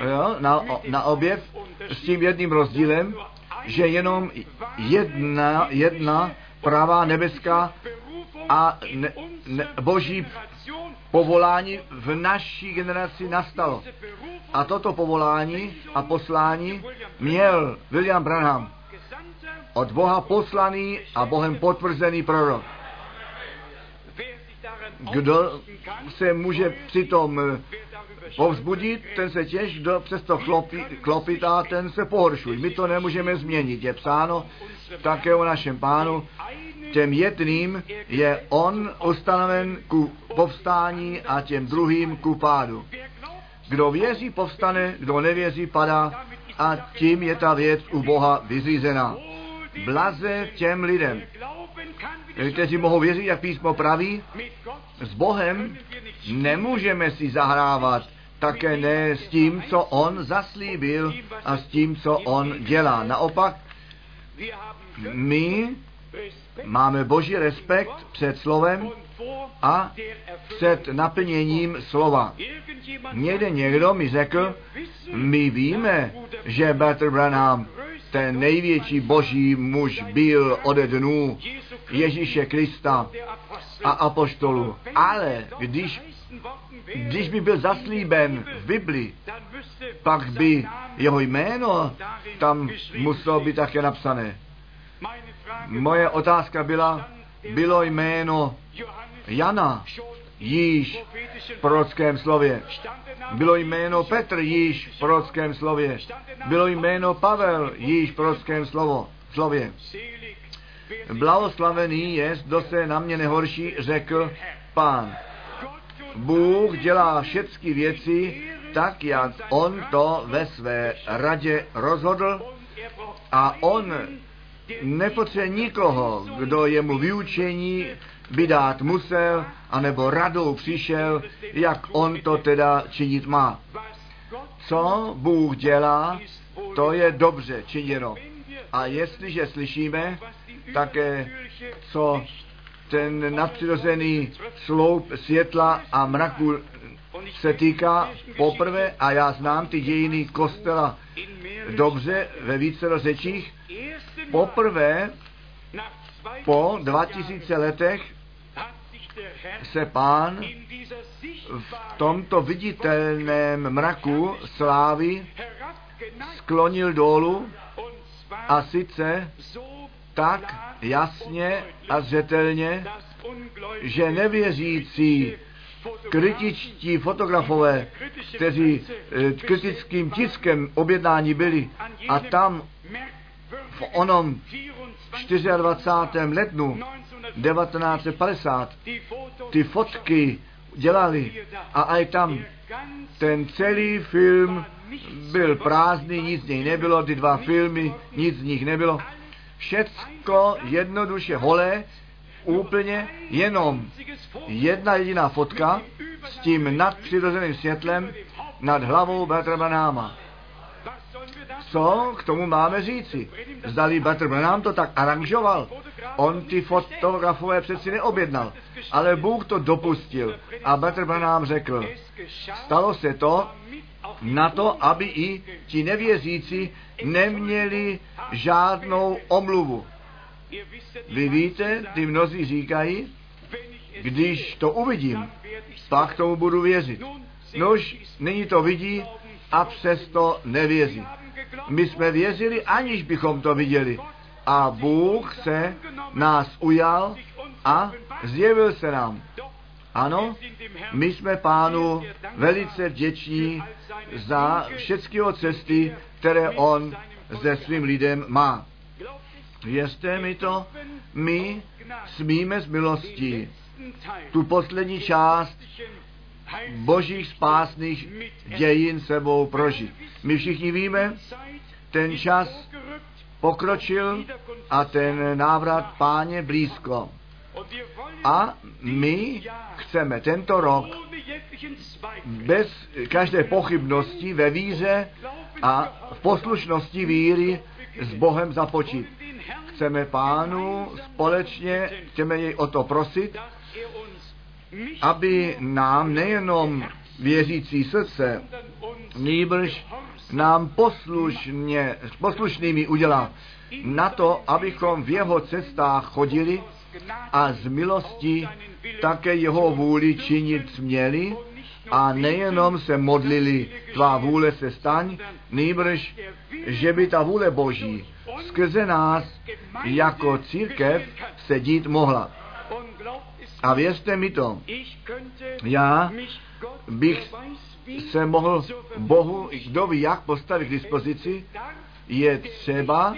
jo, na, na objev s tím jedným rozdílem, že jenom jedna, jedna pravá nebeská a ne, ne, boží povolání v naší generaci nastalo. A toto povolání a poslání měl William Branham od Boha poslaný a Bohem potvrzený prorok. Kdo se může přitom povzbudit, ten se těž, kdo přesto chlopí, klopitá, ten se pohoršuje. My to nemůžeme změnit. Je psáno také o našem pánu, těm jedným je on ustanoven ku povstání a těm druhým ku pádu. Kdo věří, povstane, kdo nevěří, padá a tím je ta věc u Boha vyřízená. Blaze těm lidem, kteří mohou věřit, jak písmo praví, s Bohem nemůžeme si zahrávat, také ne s tím, co On zaslíbil a s tím, co On dělá. Naopak, my máme boží respekt před slovem a před naplněním slova. Někde někdo mi řekl, my víme, že Bertrand Branham ten největší boží muž byl ode dnů Ježíše Krista a apoštolu. Ale když, když by byl zaslíben v Bibli, pak by jeho jméno tam muselo být také napsané. Moje otázka byla, bylo jméno Jana již v prorockém slově. Bylo jméno Petr již v prorockém slově. Bylo jméno Pavel již v prorockém slovo, slově. Blahoslavený je, kdo se na mě nehorší, řekl pán. Bůh dělá všechny věci tak, jak on to ve své radě rozhodl a on nepotřebuje nikoho, kdo jemu vyučení vydat musel, anebo radou přišel, jak on to teda činit má. Co Bůh dělá, to je dobře činěno. A jestliže slyšíme také, co ten nadpřirozený sloup světla a mraku se týká poprvé, a já znám ty dějiny kostela dobře ve více řečích, poprvé po 2000 letech se pán v tomto viditelném mraku slávy sklonil dolů a sice tak jasně a zřetelně, že nevěřící kritičtí fotografové, kteří eh, kritickým tiskem objednání byli a tam v onom 24. lednu 1950 ty fotky dělali a aj tam ten celý film byl prázdný, nic z něj nebylo, ty dva filmy, nic z nich nebylo. Všecko jednoduše holé, úplně jenom jedna jediná fotka s tím nadpřirozeným světlem nad hlavou Bertra Branáma. Co k tomu máme říci? Zdali Bertr Branham to tak aranžoval. On ty fotografové přeci neobjednal, ale Bůh to dopustil. A Bertr Branham řekl, stalo se to na to, aby i ti nevěřící neměli žádnou omluvu. Vy víte, ty mnozí říkají, když to uvidím, pak tomu budu věřit. Nož, nyní to vidí a přesto nevěří. My jsme věřili, aniž bychom to viděli. A Bůh se nás ujal a zjevil se nám. Ano, my jsme pánu velice vděční za všechny cesty, které on se svým lidem má. Věřte mi to, my smíme z milostí tu poslední část božích spásných dějin sebou prožit. My všichni víme, ten čas pokročil a ten návrat páně blízko. A my chceme tento rok bez každé pochybnosti ve víře a v poslušnosti víry s Bohem započít. Chceme pánu společně, chceme jej o to prosit, aby nám nejenom věřící srdce, nýbrž nám poslušně, poslušnými udělá na to, abychom v jeho cestách chodili a z milosti také jeho vůli činit směli a nejenom se modlili, tvá vůle se staň, nýbrž, že by ta vůle Boží skrze nás jako církev se dít mohla. A věřte mi to, já bych se mohl Bohu, kdo ví jak, postavit k dispozici, je třeba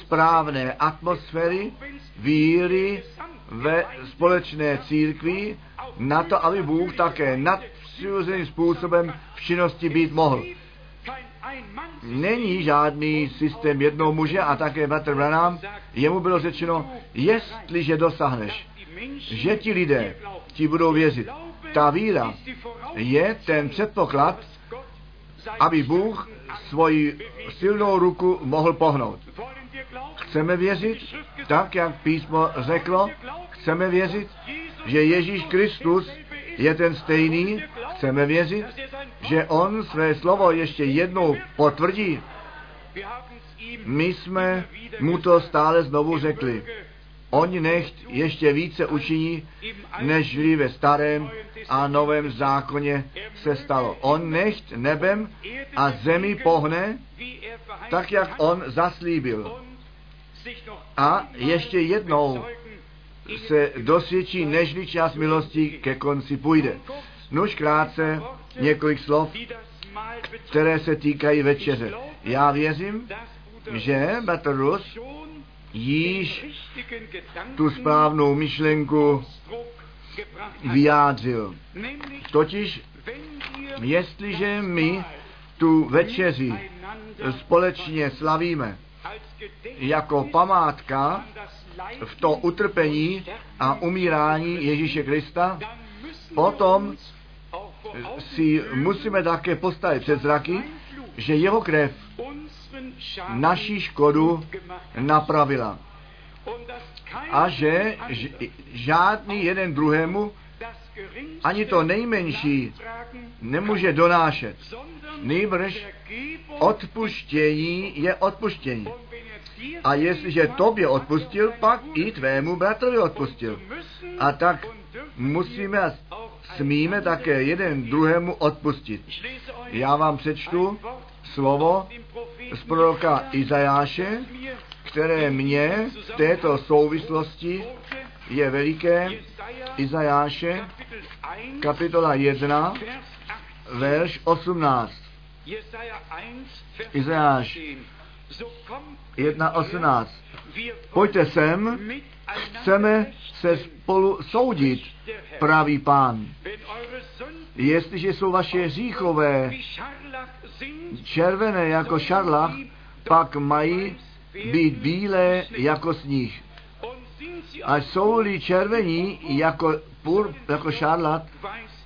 správné atmosféry, víry ve společné církvi, na to, aby Bůh také nadpřirozeným způsobem v činnosti být mohl. Není žádný systém jednoho muže a také bratr Branham, jemu bylo řečeno, jestliže dosáhneš, že ti lidé ti budou věřit. Ta víra je ten předpoklad, aby Bůh svoji silnou ruku mohl pohnout. Chceme věřit, tak jak písmo řeklo, chceme věřit, že Ježíš Kristus je ten stejný, chceme věřit, že on své slovo ještě jednou potvrdí. My jsme mu to stále znovu řekli. Oni nechť ještě více učiní, než ve starém a novém zákoně se stalo. On nechť nebem a zemi pohne, tak jak on zaslíbil. A ještě jednou se dosvědčí, nežli čas milosti ke konci půjde. Nuž krátce několik slov, které se týkají večeře. Já věřím, že Batrus již tu správnou myšlenku vyjádřil. Totiž, jestliže my tu večeři společně slavíme jako památka v to utrpení a umírání Ježíše Krista, potom si musíme také postavit před zraky, že jeho krev naší škodu napravila. A že žádný jeden druhému ani to nejmenší nemůže donášet. Nejbrž odpuštění je odpuštění. A jestliže tobě odpustil, pak i tvému bratrovi odpustil. A tak musíme a smíme také jeden druhému odpustit. Já vám přečtu slovo z proroka Izajáše, které mě v této souvislosti je veliké. Izajáše, kapitola 1, verš 18. Izajáš 1.18. Pojďte sem, chceme se spolu soudit, pravý pán. Jestliže jsou vaše říchové červené jako šarlach, pak mají být bílé jako sníh. A jsou-li červení jako, pur, jako šarlat,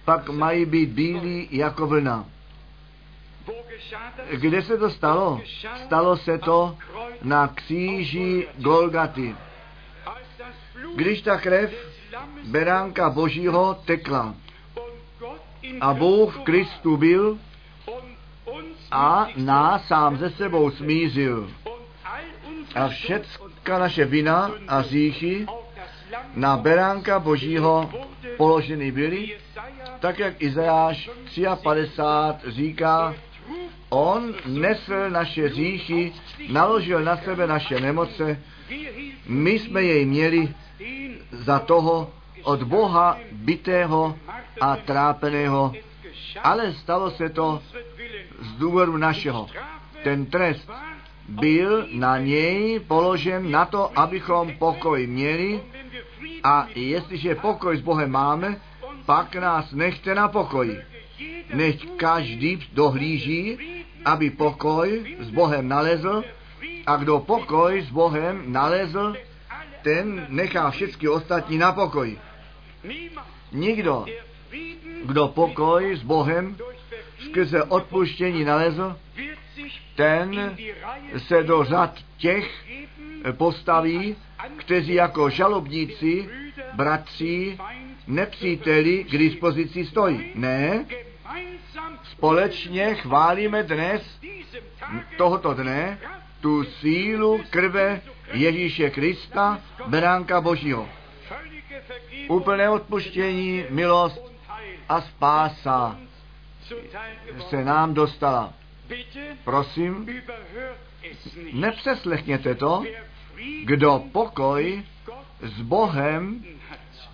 pak mají být bílí jako vlna. Kde se to stalo? Stalo se to na kříži Golgaty. Když ta krev beránka Božího tekla a Bůh v Kristu byl a nás sám ze sebou smířil. A všecka naše vina a říchy na beránka Božího položeny byly, tak jak Izajáš 53 říká, on nesl naše říchy, naložil na sebe naše nemoce, my jsme jej měli za toho od Boha bitého a trápeného, ale stalo se to z důvodu našeho. Ten trest byl na něj položen na to, abychom pokoj měli a jestliže pokoj s Bohem máme, pak nás nechte na pokoji. Nech každý dohlíží, aby pokoj s Bohem nalezl a kdo pokoj s Bohem nalezl, ten nechá všechny ostatní na pokoji. Nikdo, kdo pokoj s Bohem skrze odpuštění nalezl, ten se do řad těch postaví, kteří jako žalobníci, bratři nepříteli k dispozici stojí. Ne, společně chválíme dnes, tohoto dne, tu sílu krve Ježíše Krista, beránka Božího. Úplné odpuštění, milost a spása se nám dostala. Prosím, nepřeslechněte to, kdo pokoj s Bohem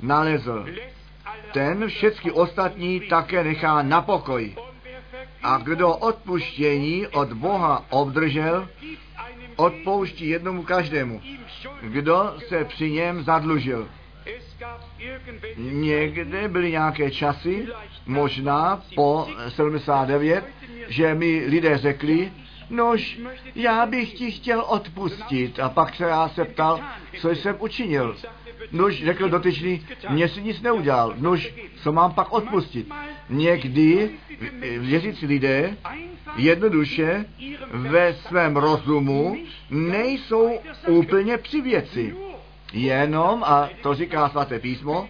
nalezl. Ten všechny ostatní také nechá na pokoji. A kdo odpuštění od Boha obdržel, odpouští jednomu každému, kdo se při něm zadlužil. Někde byly nějaké časy, možná po 79, že mi lidé řekli, nož, já bych ti chtěl odpustit. A pak se já se ptal, co jsem učinil. Nož, řekl dotyčný, mě si nic neudělal. Nož, co mám pak odpustit? Někdy věřící lidé jednoduše ve svém rozumu nejsou úplně při věci. Jenom, a to říká svaté písmo,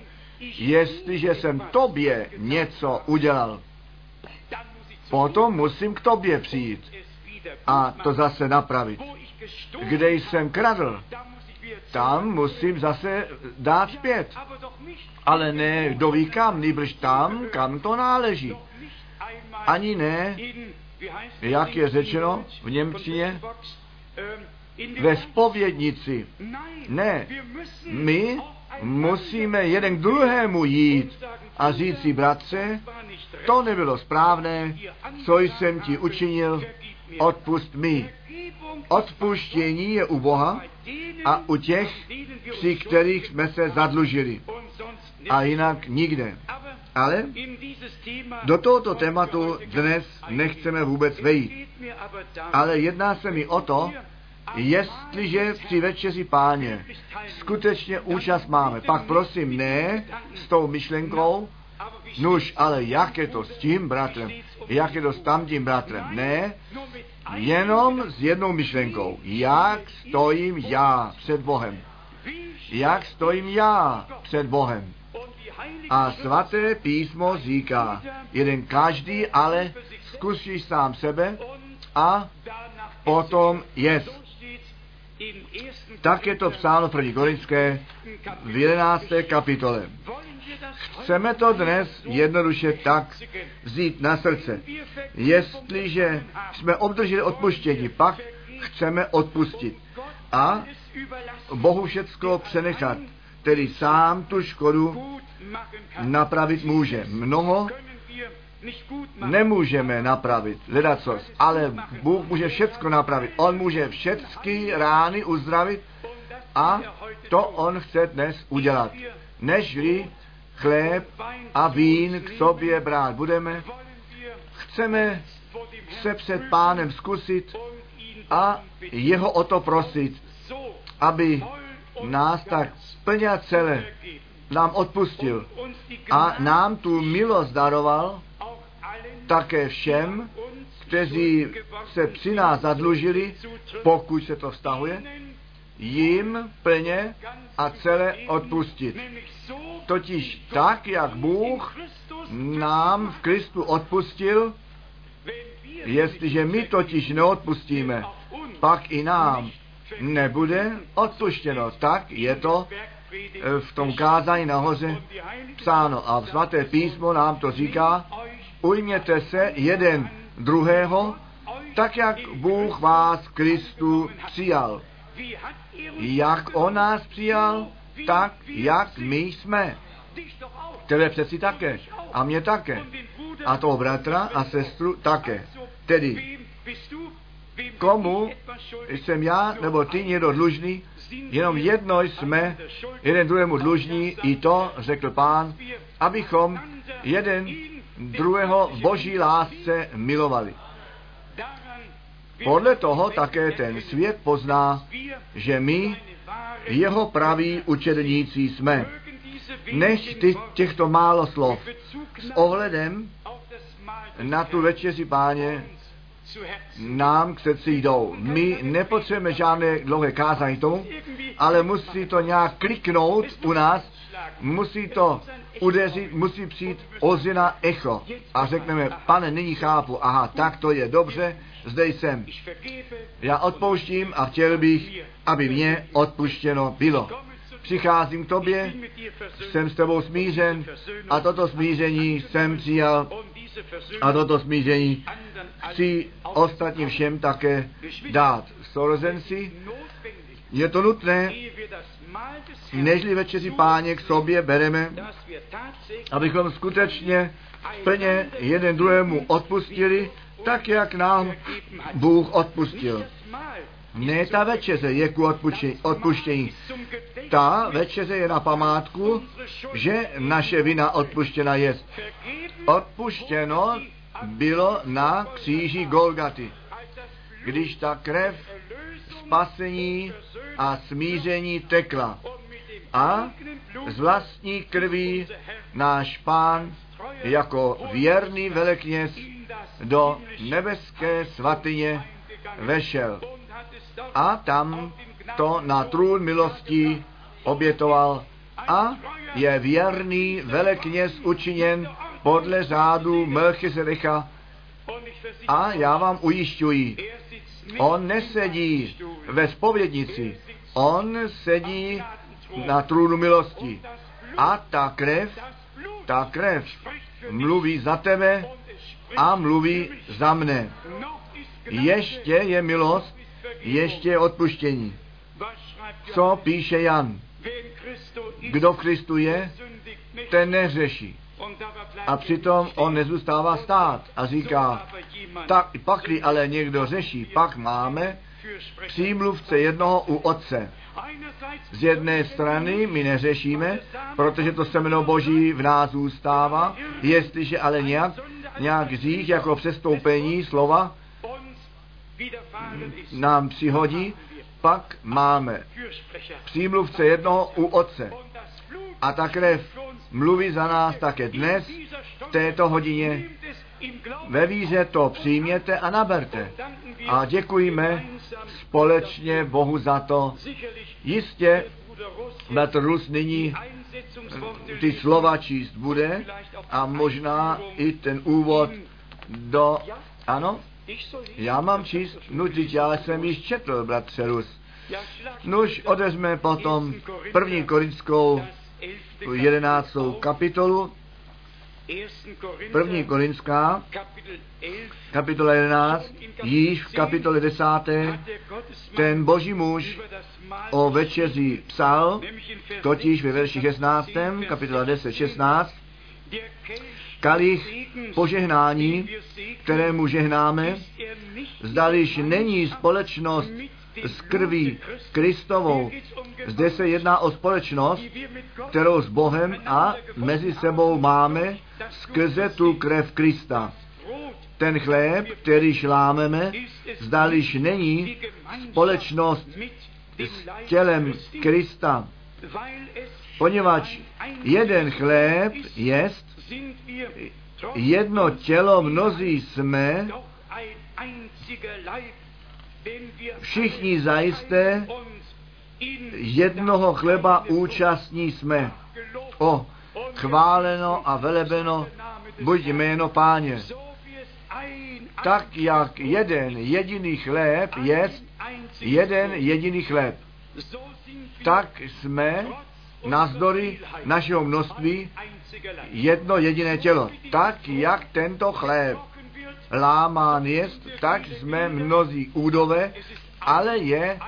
jestliže jsem tobě něco udělal, potom musím k tobě přijít a to zase napravit. Kde jsem kradl, tam musím zase dát zpět. Ale ne, kdo ví kam, nýbrž tam, kam to náleží. Ani ne, jak je řečeno v Němčině, ve spovědnici. Ne, my musíme jeden k druhému jít a říct si, bratře, to nebylo správné, co jsem ti učinil, odpust mi. Odpuštění je u Boha a u těch, při kterých jsme se zadlužili. A jinak nikde. Ale do tohoto tématu dnes nechceme vůbec vejít. Ale jedná se mi o to, jestliže při večeři páně skutečně účast máme, pak prosím ne s tou myšlenkou, nuž, ale jak je to s tím bratrem, jak je to s tamtím bratrem, ne, jenom s jednou myšlenkou, jak stojím já před Bohem, jak stojím já před Bohem. A svaté písmo říká, jeden každý ale zkusí sám sebe a potom jest. Tak je to psáno v 1. Korinské v 11. kapitole. Chceme to dnes jednoduše tak vzít na srdce. Jestliže jsme obdrželi odpuštění, pak chceme odpustit. A Bohu všecko přenechat, který sám tu škodu napravit může. Mnoho nemůžeme napravit, ledacos, ale Bůh může všecko napravit. On může všechny rány uzdravit a to On chce dnes udělat. Nežli chléb a vín k sobě brát budeme, chceme se před pánem zkusit a jeho o to prosit, aby nás tak plně celé nám odpustil a nám tu milost daroval také všem, kteří se při nás zadlužili, pokud se to vztahuje, jim plně a celé odpustit. Totiž tak, jak Bůh nám v Kristu odpustil, jestliže my totiž neodpustíme, pak i nám nebude odpuštěno. Tak je to eh, v tom kázání nahoře psáno. A v svaté písmo nám to říká, ujměte se jeden druhého, tak jak Bůh vás Kristu přijal. Jak On nás přijal, tak jak my jsme. Tebe přeci také. A mě také. A toho bratra a sestru také. Tedy, komu jsem já nebo ty někdo dlužný, jenom jedno jsme jeden druhému dlužní, i to řekl pán, abychom jeden druhého v boží lásce milovali. Podle toho také ten svět pozná, že my jeho praví učedníci jsme. Než ty, těchto málo slov s ohledem na tu večeři páně nám k srdci jdou. My nepotřebujeme žádné dlouhé kázání tomu, ale musí to nějak kliknout u nás, musí to udeřit, musí přijít ozina echo a řekneme, pane, nyní chápu, aha, tak to je dobře, zde jsem. Já odpouštím a chtěl bych, aby mě odpuštěno bylo. Přicházím k tobě, jsem s tebou smířen a toto smíření jsem přijal a toto smíření chci ostatním všem také dát. Sourozenci, je to nutné, nežli večeři páně k sobě bereme, abychom skutečně plně jeden druhému odpustili, tak jak nám Bůh odpustil. Ne ta večeře je ku odpuštění. Ta večeře je na památku, že naše vina odpuštěna je. Odpuštěno bylo na kříži Golgaty, když ta krev spasení a smíření tekla. A z vlastní krví náš pán jako věrný velekněz do nebeské svatyně vešel. A tam to na trůn milosti obětoval a je věrný velekněz učiněn podle řádu Melchizedecha. A já vám ujišťuji, on nesedí ve spovědnici, on sedí na trůnu milosti. A ta krev, ta krev mluví za tebe a mluví za mne. Ještě je milost, ještě je odpuštění. Co píše Jan? Kdo v Kristu je, ten neřeší. A přitom on nezůstává stát a říká, tak pakli ale někdo řeší, pak máme přímluvce jednoho u otce. Z jedné strany my neřešíme, protože to semeno Boží v nás zůstává, jestliže ale nějak, nějak řík jako přestoupení slova nám přihodí, pak máme přímluvce jednoho u otce. A ta krev mluví za nás také dnes, v této hodině. Ve víře to přijměte a naberte. A děkujeme společně Bohu za to. Jistě Bratr Rus nyní ty slova číst bude a možná i ten úvod do... Ano? Já mám číst? No, já jsem již četl, bratře Rus. Nož odezme potom první korinskou jedenáctou kapitolu, první korinská, kapitola 11, již v kapitole 10. ten boží muž o večeři psal, totiž ve verši 16. kapitola 10, 16, kalich požehnání, kterému žehnáme, zdališ není společnost s krví Kristovou. Zde se jedná o společnost, kterou s Bohem a mezi sebou máme skrze tu krev Krista. Ten chléb, který šlámeme, zdališ není společnost s tělem Krista, poněvadž jeden chléb jest, jedno tělo mnozí jsme, všichni zajisté jednoho chleba účastní jsme. O, chváleno a velebeno buď jméno páně. Tak jak jeden jediný chléb je jeden jediný chléb, tak jsme nazdory našeho množství jedno jediné tělo. Tak jak tento chléb lámán jest, tak jsme mnozí údové, ale je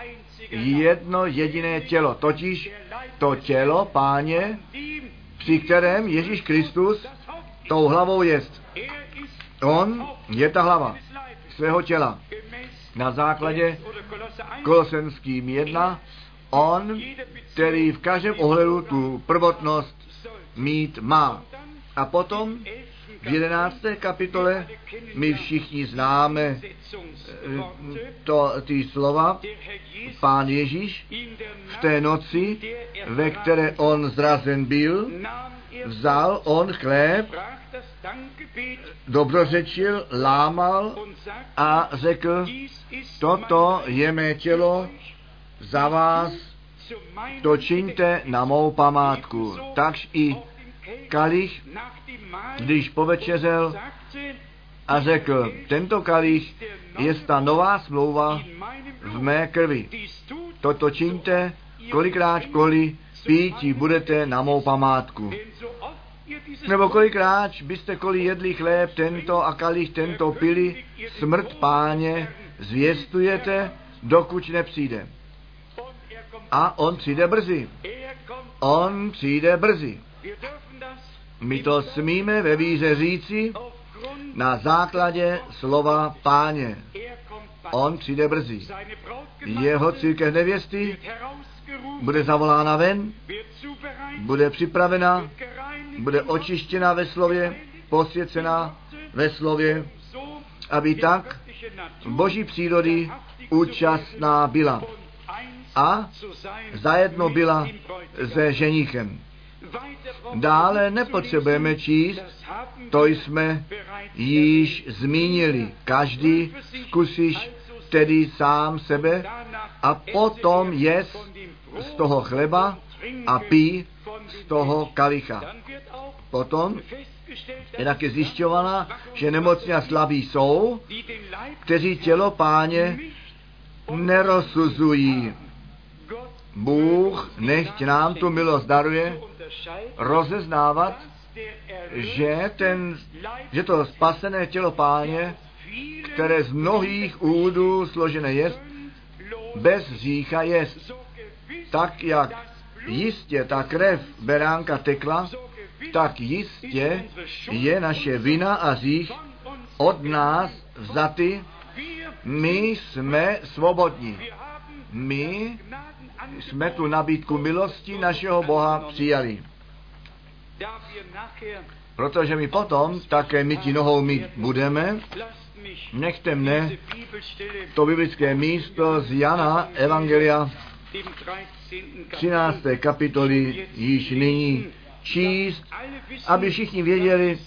jedno jediné tělo, totiž to tělo páně, při kterém Ježíš Kristus tou hlavou jest. On je ta hlava svého těla. Na základě Kolosenským jedna, on, který v každém ohledu tu prvotnost mít má. A potom v jedenácté kapitole my všichni známe eh, to, ty slova. Pán Ježíš v té noci, ve které on zrazen byl, vzal on chléb dobrořečil, lámal a řekl, toto je mé tělo za vás, to čiňte na mou památku. Takž i kalich, když povečeřel a řekl, tento kalich je ta nová smlouva v mé krvi. Toto čiňte, kolikrát-koliv píti budete na mou památku. Nebo kolikrát byste koli jedli chléb tento a kalich tento pili, smrt páně zvěstujete, dokud nepřijde. A on přijde brzy. On přijde brzy. My to smíme ve víře říci na základě slova páně. On přijde brzy. Jeho církev nevěsty bude zavolána ven, bude připravena, bude očištěna ve slově, posvěcená ve slově, aby tak boží přírody účastná byla a zajedno byla se ženichem. Dále nepotřebujeme číst, to jsme již zmínili. Každý zkusíš tedy sám sebe a potom jest z toho chleba a pí z toho kalicha. Potom je taky zjišťovaná, že nemocní a slabí jsou, kteří tělo páně nerozsuzují. Bůh nechť nám tu milost daruje rozeznávat, že, ten, že to spasené tělo páně, které z mnohých údů složené je, bez řícha je, tak jak jistě ta krev beránka tekla, tak jistě je naše vina a řích od nás vzaty. My jsme svobodní. My jsme tu nabídku milosti našeho Boha přijali. Protože my potom také myti nohou mít budeme, nechte mne to biblické místo z Jana Evangelia 13. kapitoly již nyní číst, aby všichni věděli,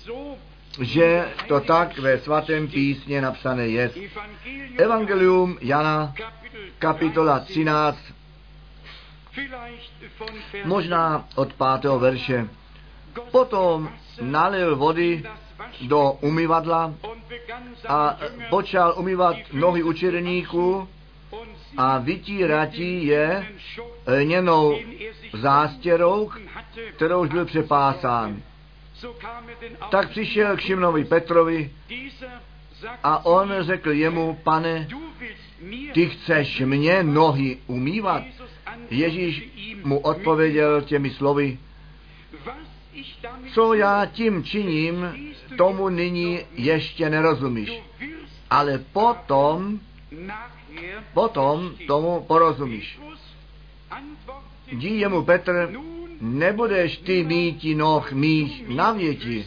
že to tak ve svatém písně napsané je. Evangelium Jana, kapitola 13, možná od pátého verše. Potom nalil vody do umyvadla a počal umývat nohy učedníků a vytíratí je lněnou zástěrou, kterou už byl přepásán. Tak přišel k Šimnovi Petrovi a on řekl jemu, pane, ty chceš mě nohy umývat? Ježíš mu odpověděl těmi slovy, co já tím činím, tomu nyní ještě nerozumíš. Ale potom, potom tomu porozumíš. Dí jemu Petr, nebudeš ty míti noh mých na věti.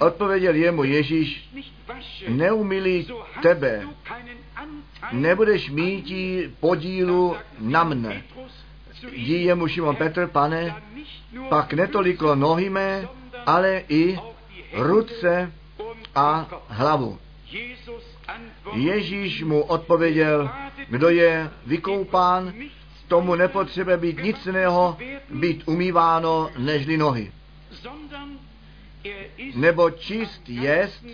Odpověděl jemu Ježíš, neumilí tebe, nebudeš mít podílu na mne. Dí jemu Šimon Petr, pane, pak netoliko nohy mé, ale i ruce a hlavu. Ježíš mu odpověděl, kdo je vykoupán, tomu nepotřebuje být nic jiného, být umýváno nežli nohy. Nebo čist jest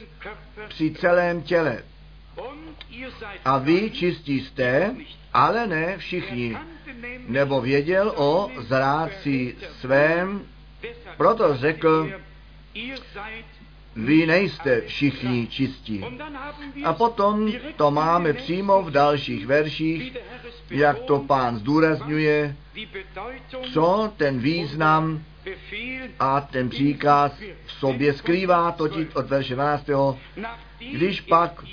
při celém těle. A vy čistí jste, ale ne všichni. Nebo věděl o zrádci svém, proto řekl, vy nejste všichni čistí. A potom to máme přímo v dalších verších, jak to pán zdůrazňuje, co ten význam a ten příkaz v sobě skrývá, totiž od verše 12. Když pak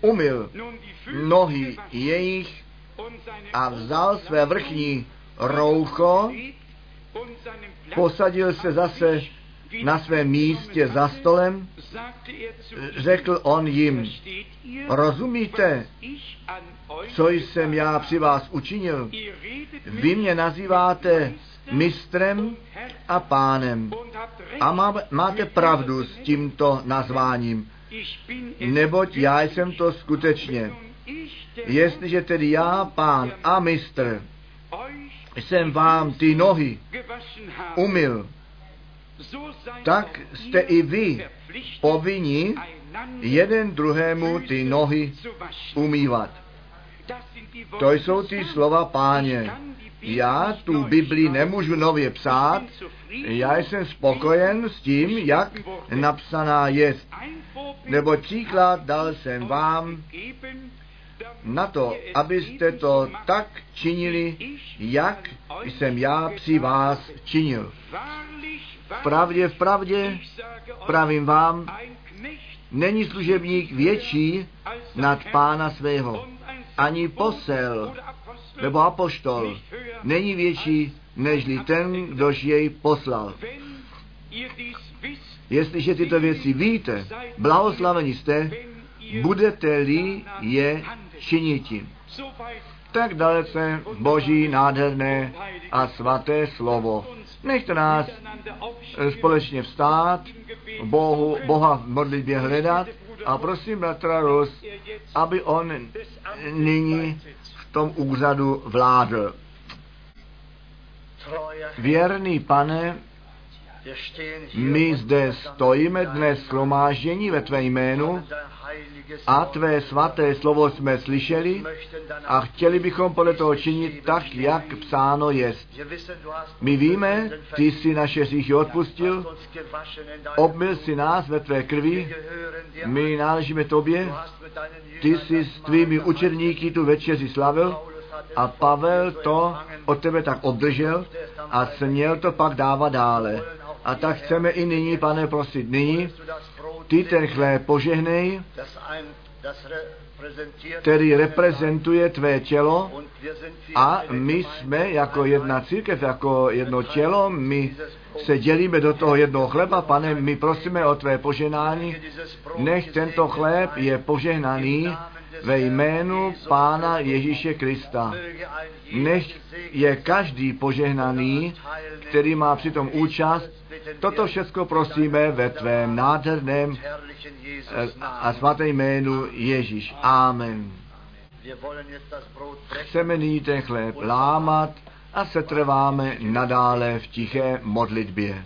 umyl nohy jejich a vzal své vrchní roucho, posadil se zase na svém místě za stolem, řekl on jim, rozumíte, co jsem já při vás učinil? Vy mě nazýváte mistrem a pánem A má, máte pravdu s tímto nazváním, neboť já jsem to skutečně. Jestliže tedy já, pán a mistr, jsem vám ty nohy umyl, tak jste i vy povinni jeden druhému ty nohy umývat. To jsou ty slova páně. Já tu Bibli nemůžu nově psát, já jsem spokojen s tím, jak napsaná je. Nebo příklad dal jsem vám na to, abyste to tak činili, jak jsem já při vás činil. V pravdě, v pravdě, pravím vám, není služebník větší nad pána svého. Ani posel nebo apoštol není větší nežli ten, kdož jej poslal. Jestliže tyto věci víte, blahoslaveni jste, budete-li je činiti. Tak dalece Boží nádherné a svaté slovo. Nechte nás společně vstát, Bohu, Boha v modlitbě hledat a prosím bratra Rus, aby on nyní tom úřadu vládl. Věrný pane, my zde stojíme dnes schromáždění ve tvé jménu a tvé svaté slovo jsme slyšeli a chtěli bychom podle toho činit tak, jak psáno jest. My víme, ty jsi naše hříchy odpustil, obmyl si nás ve tvé krvi, my náležíme tobě, ty jsi s tvými učedníky tu večeři slavil a Pavel to od tebe tak obdržel a směl to pak dávat dále. A tak chceme i nyní, pane, prosit, nyní, ty ten chléb požehnej, který reprezentuje tvé tělo a my jsme jako jedna církev, jako jedno tělo, my se dělíme do toho jednoho chleba, pane, my prosíme o tvé poženání, nech tento chléb je požehnaný ve jménu Pána Ježíše Krista. Nech je každý požehnaný, který má přitom účast. Toto všechno prosíme ve tvém nádherném a svatém jménu Ježíš. Amen. Chceme nyní ten chléb lámat a setrváme nadále v tiché modlitbě.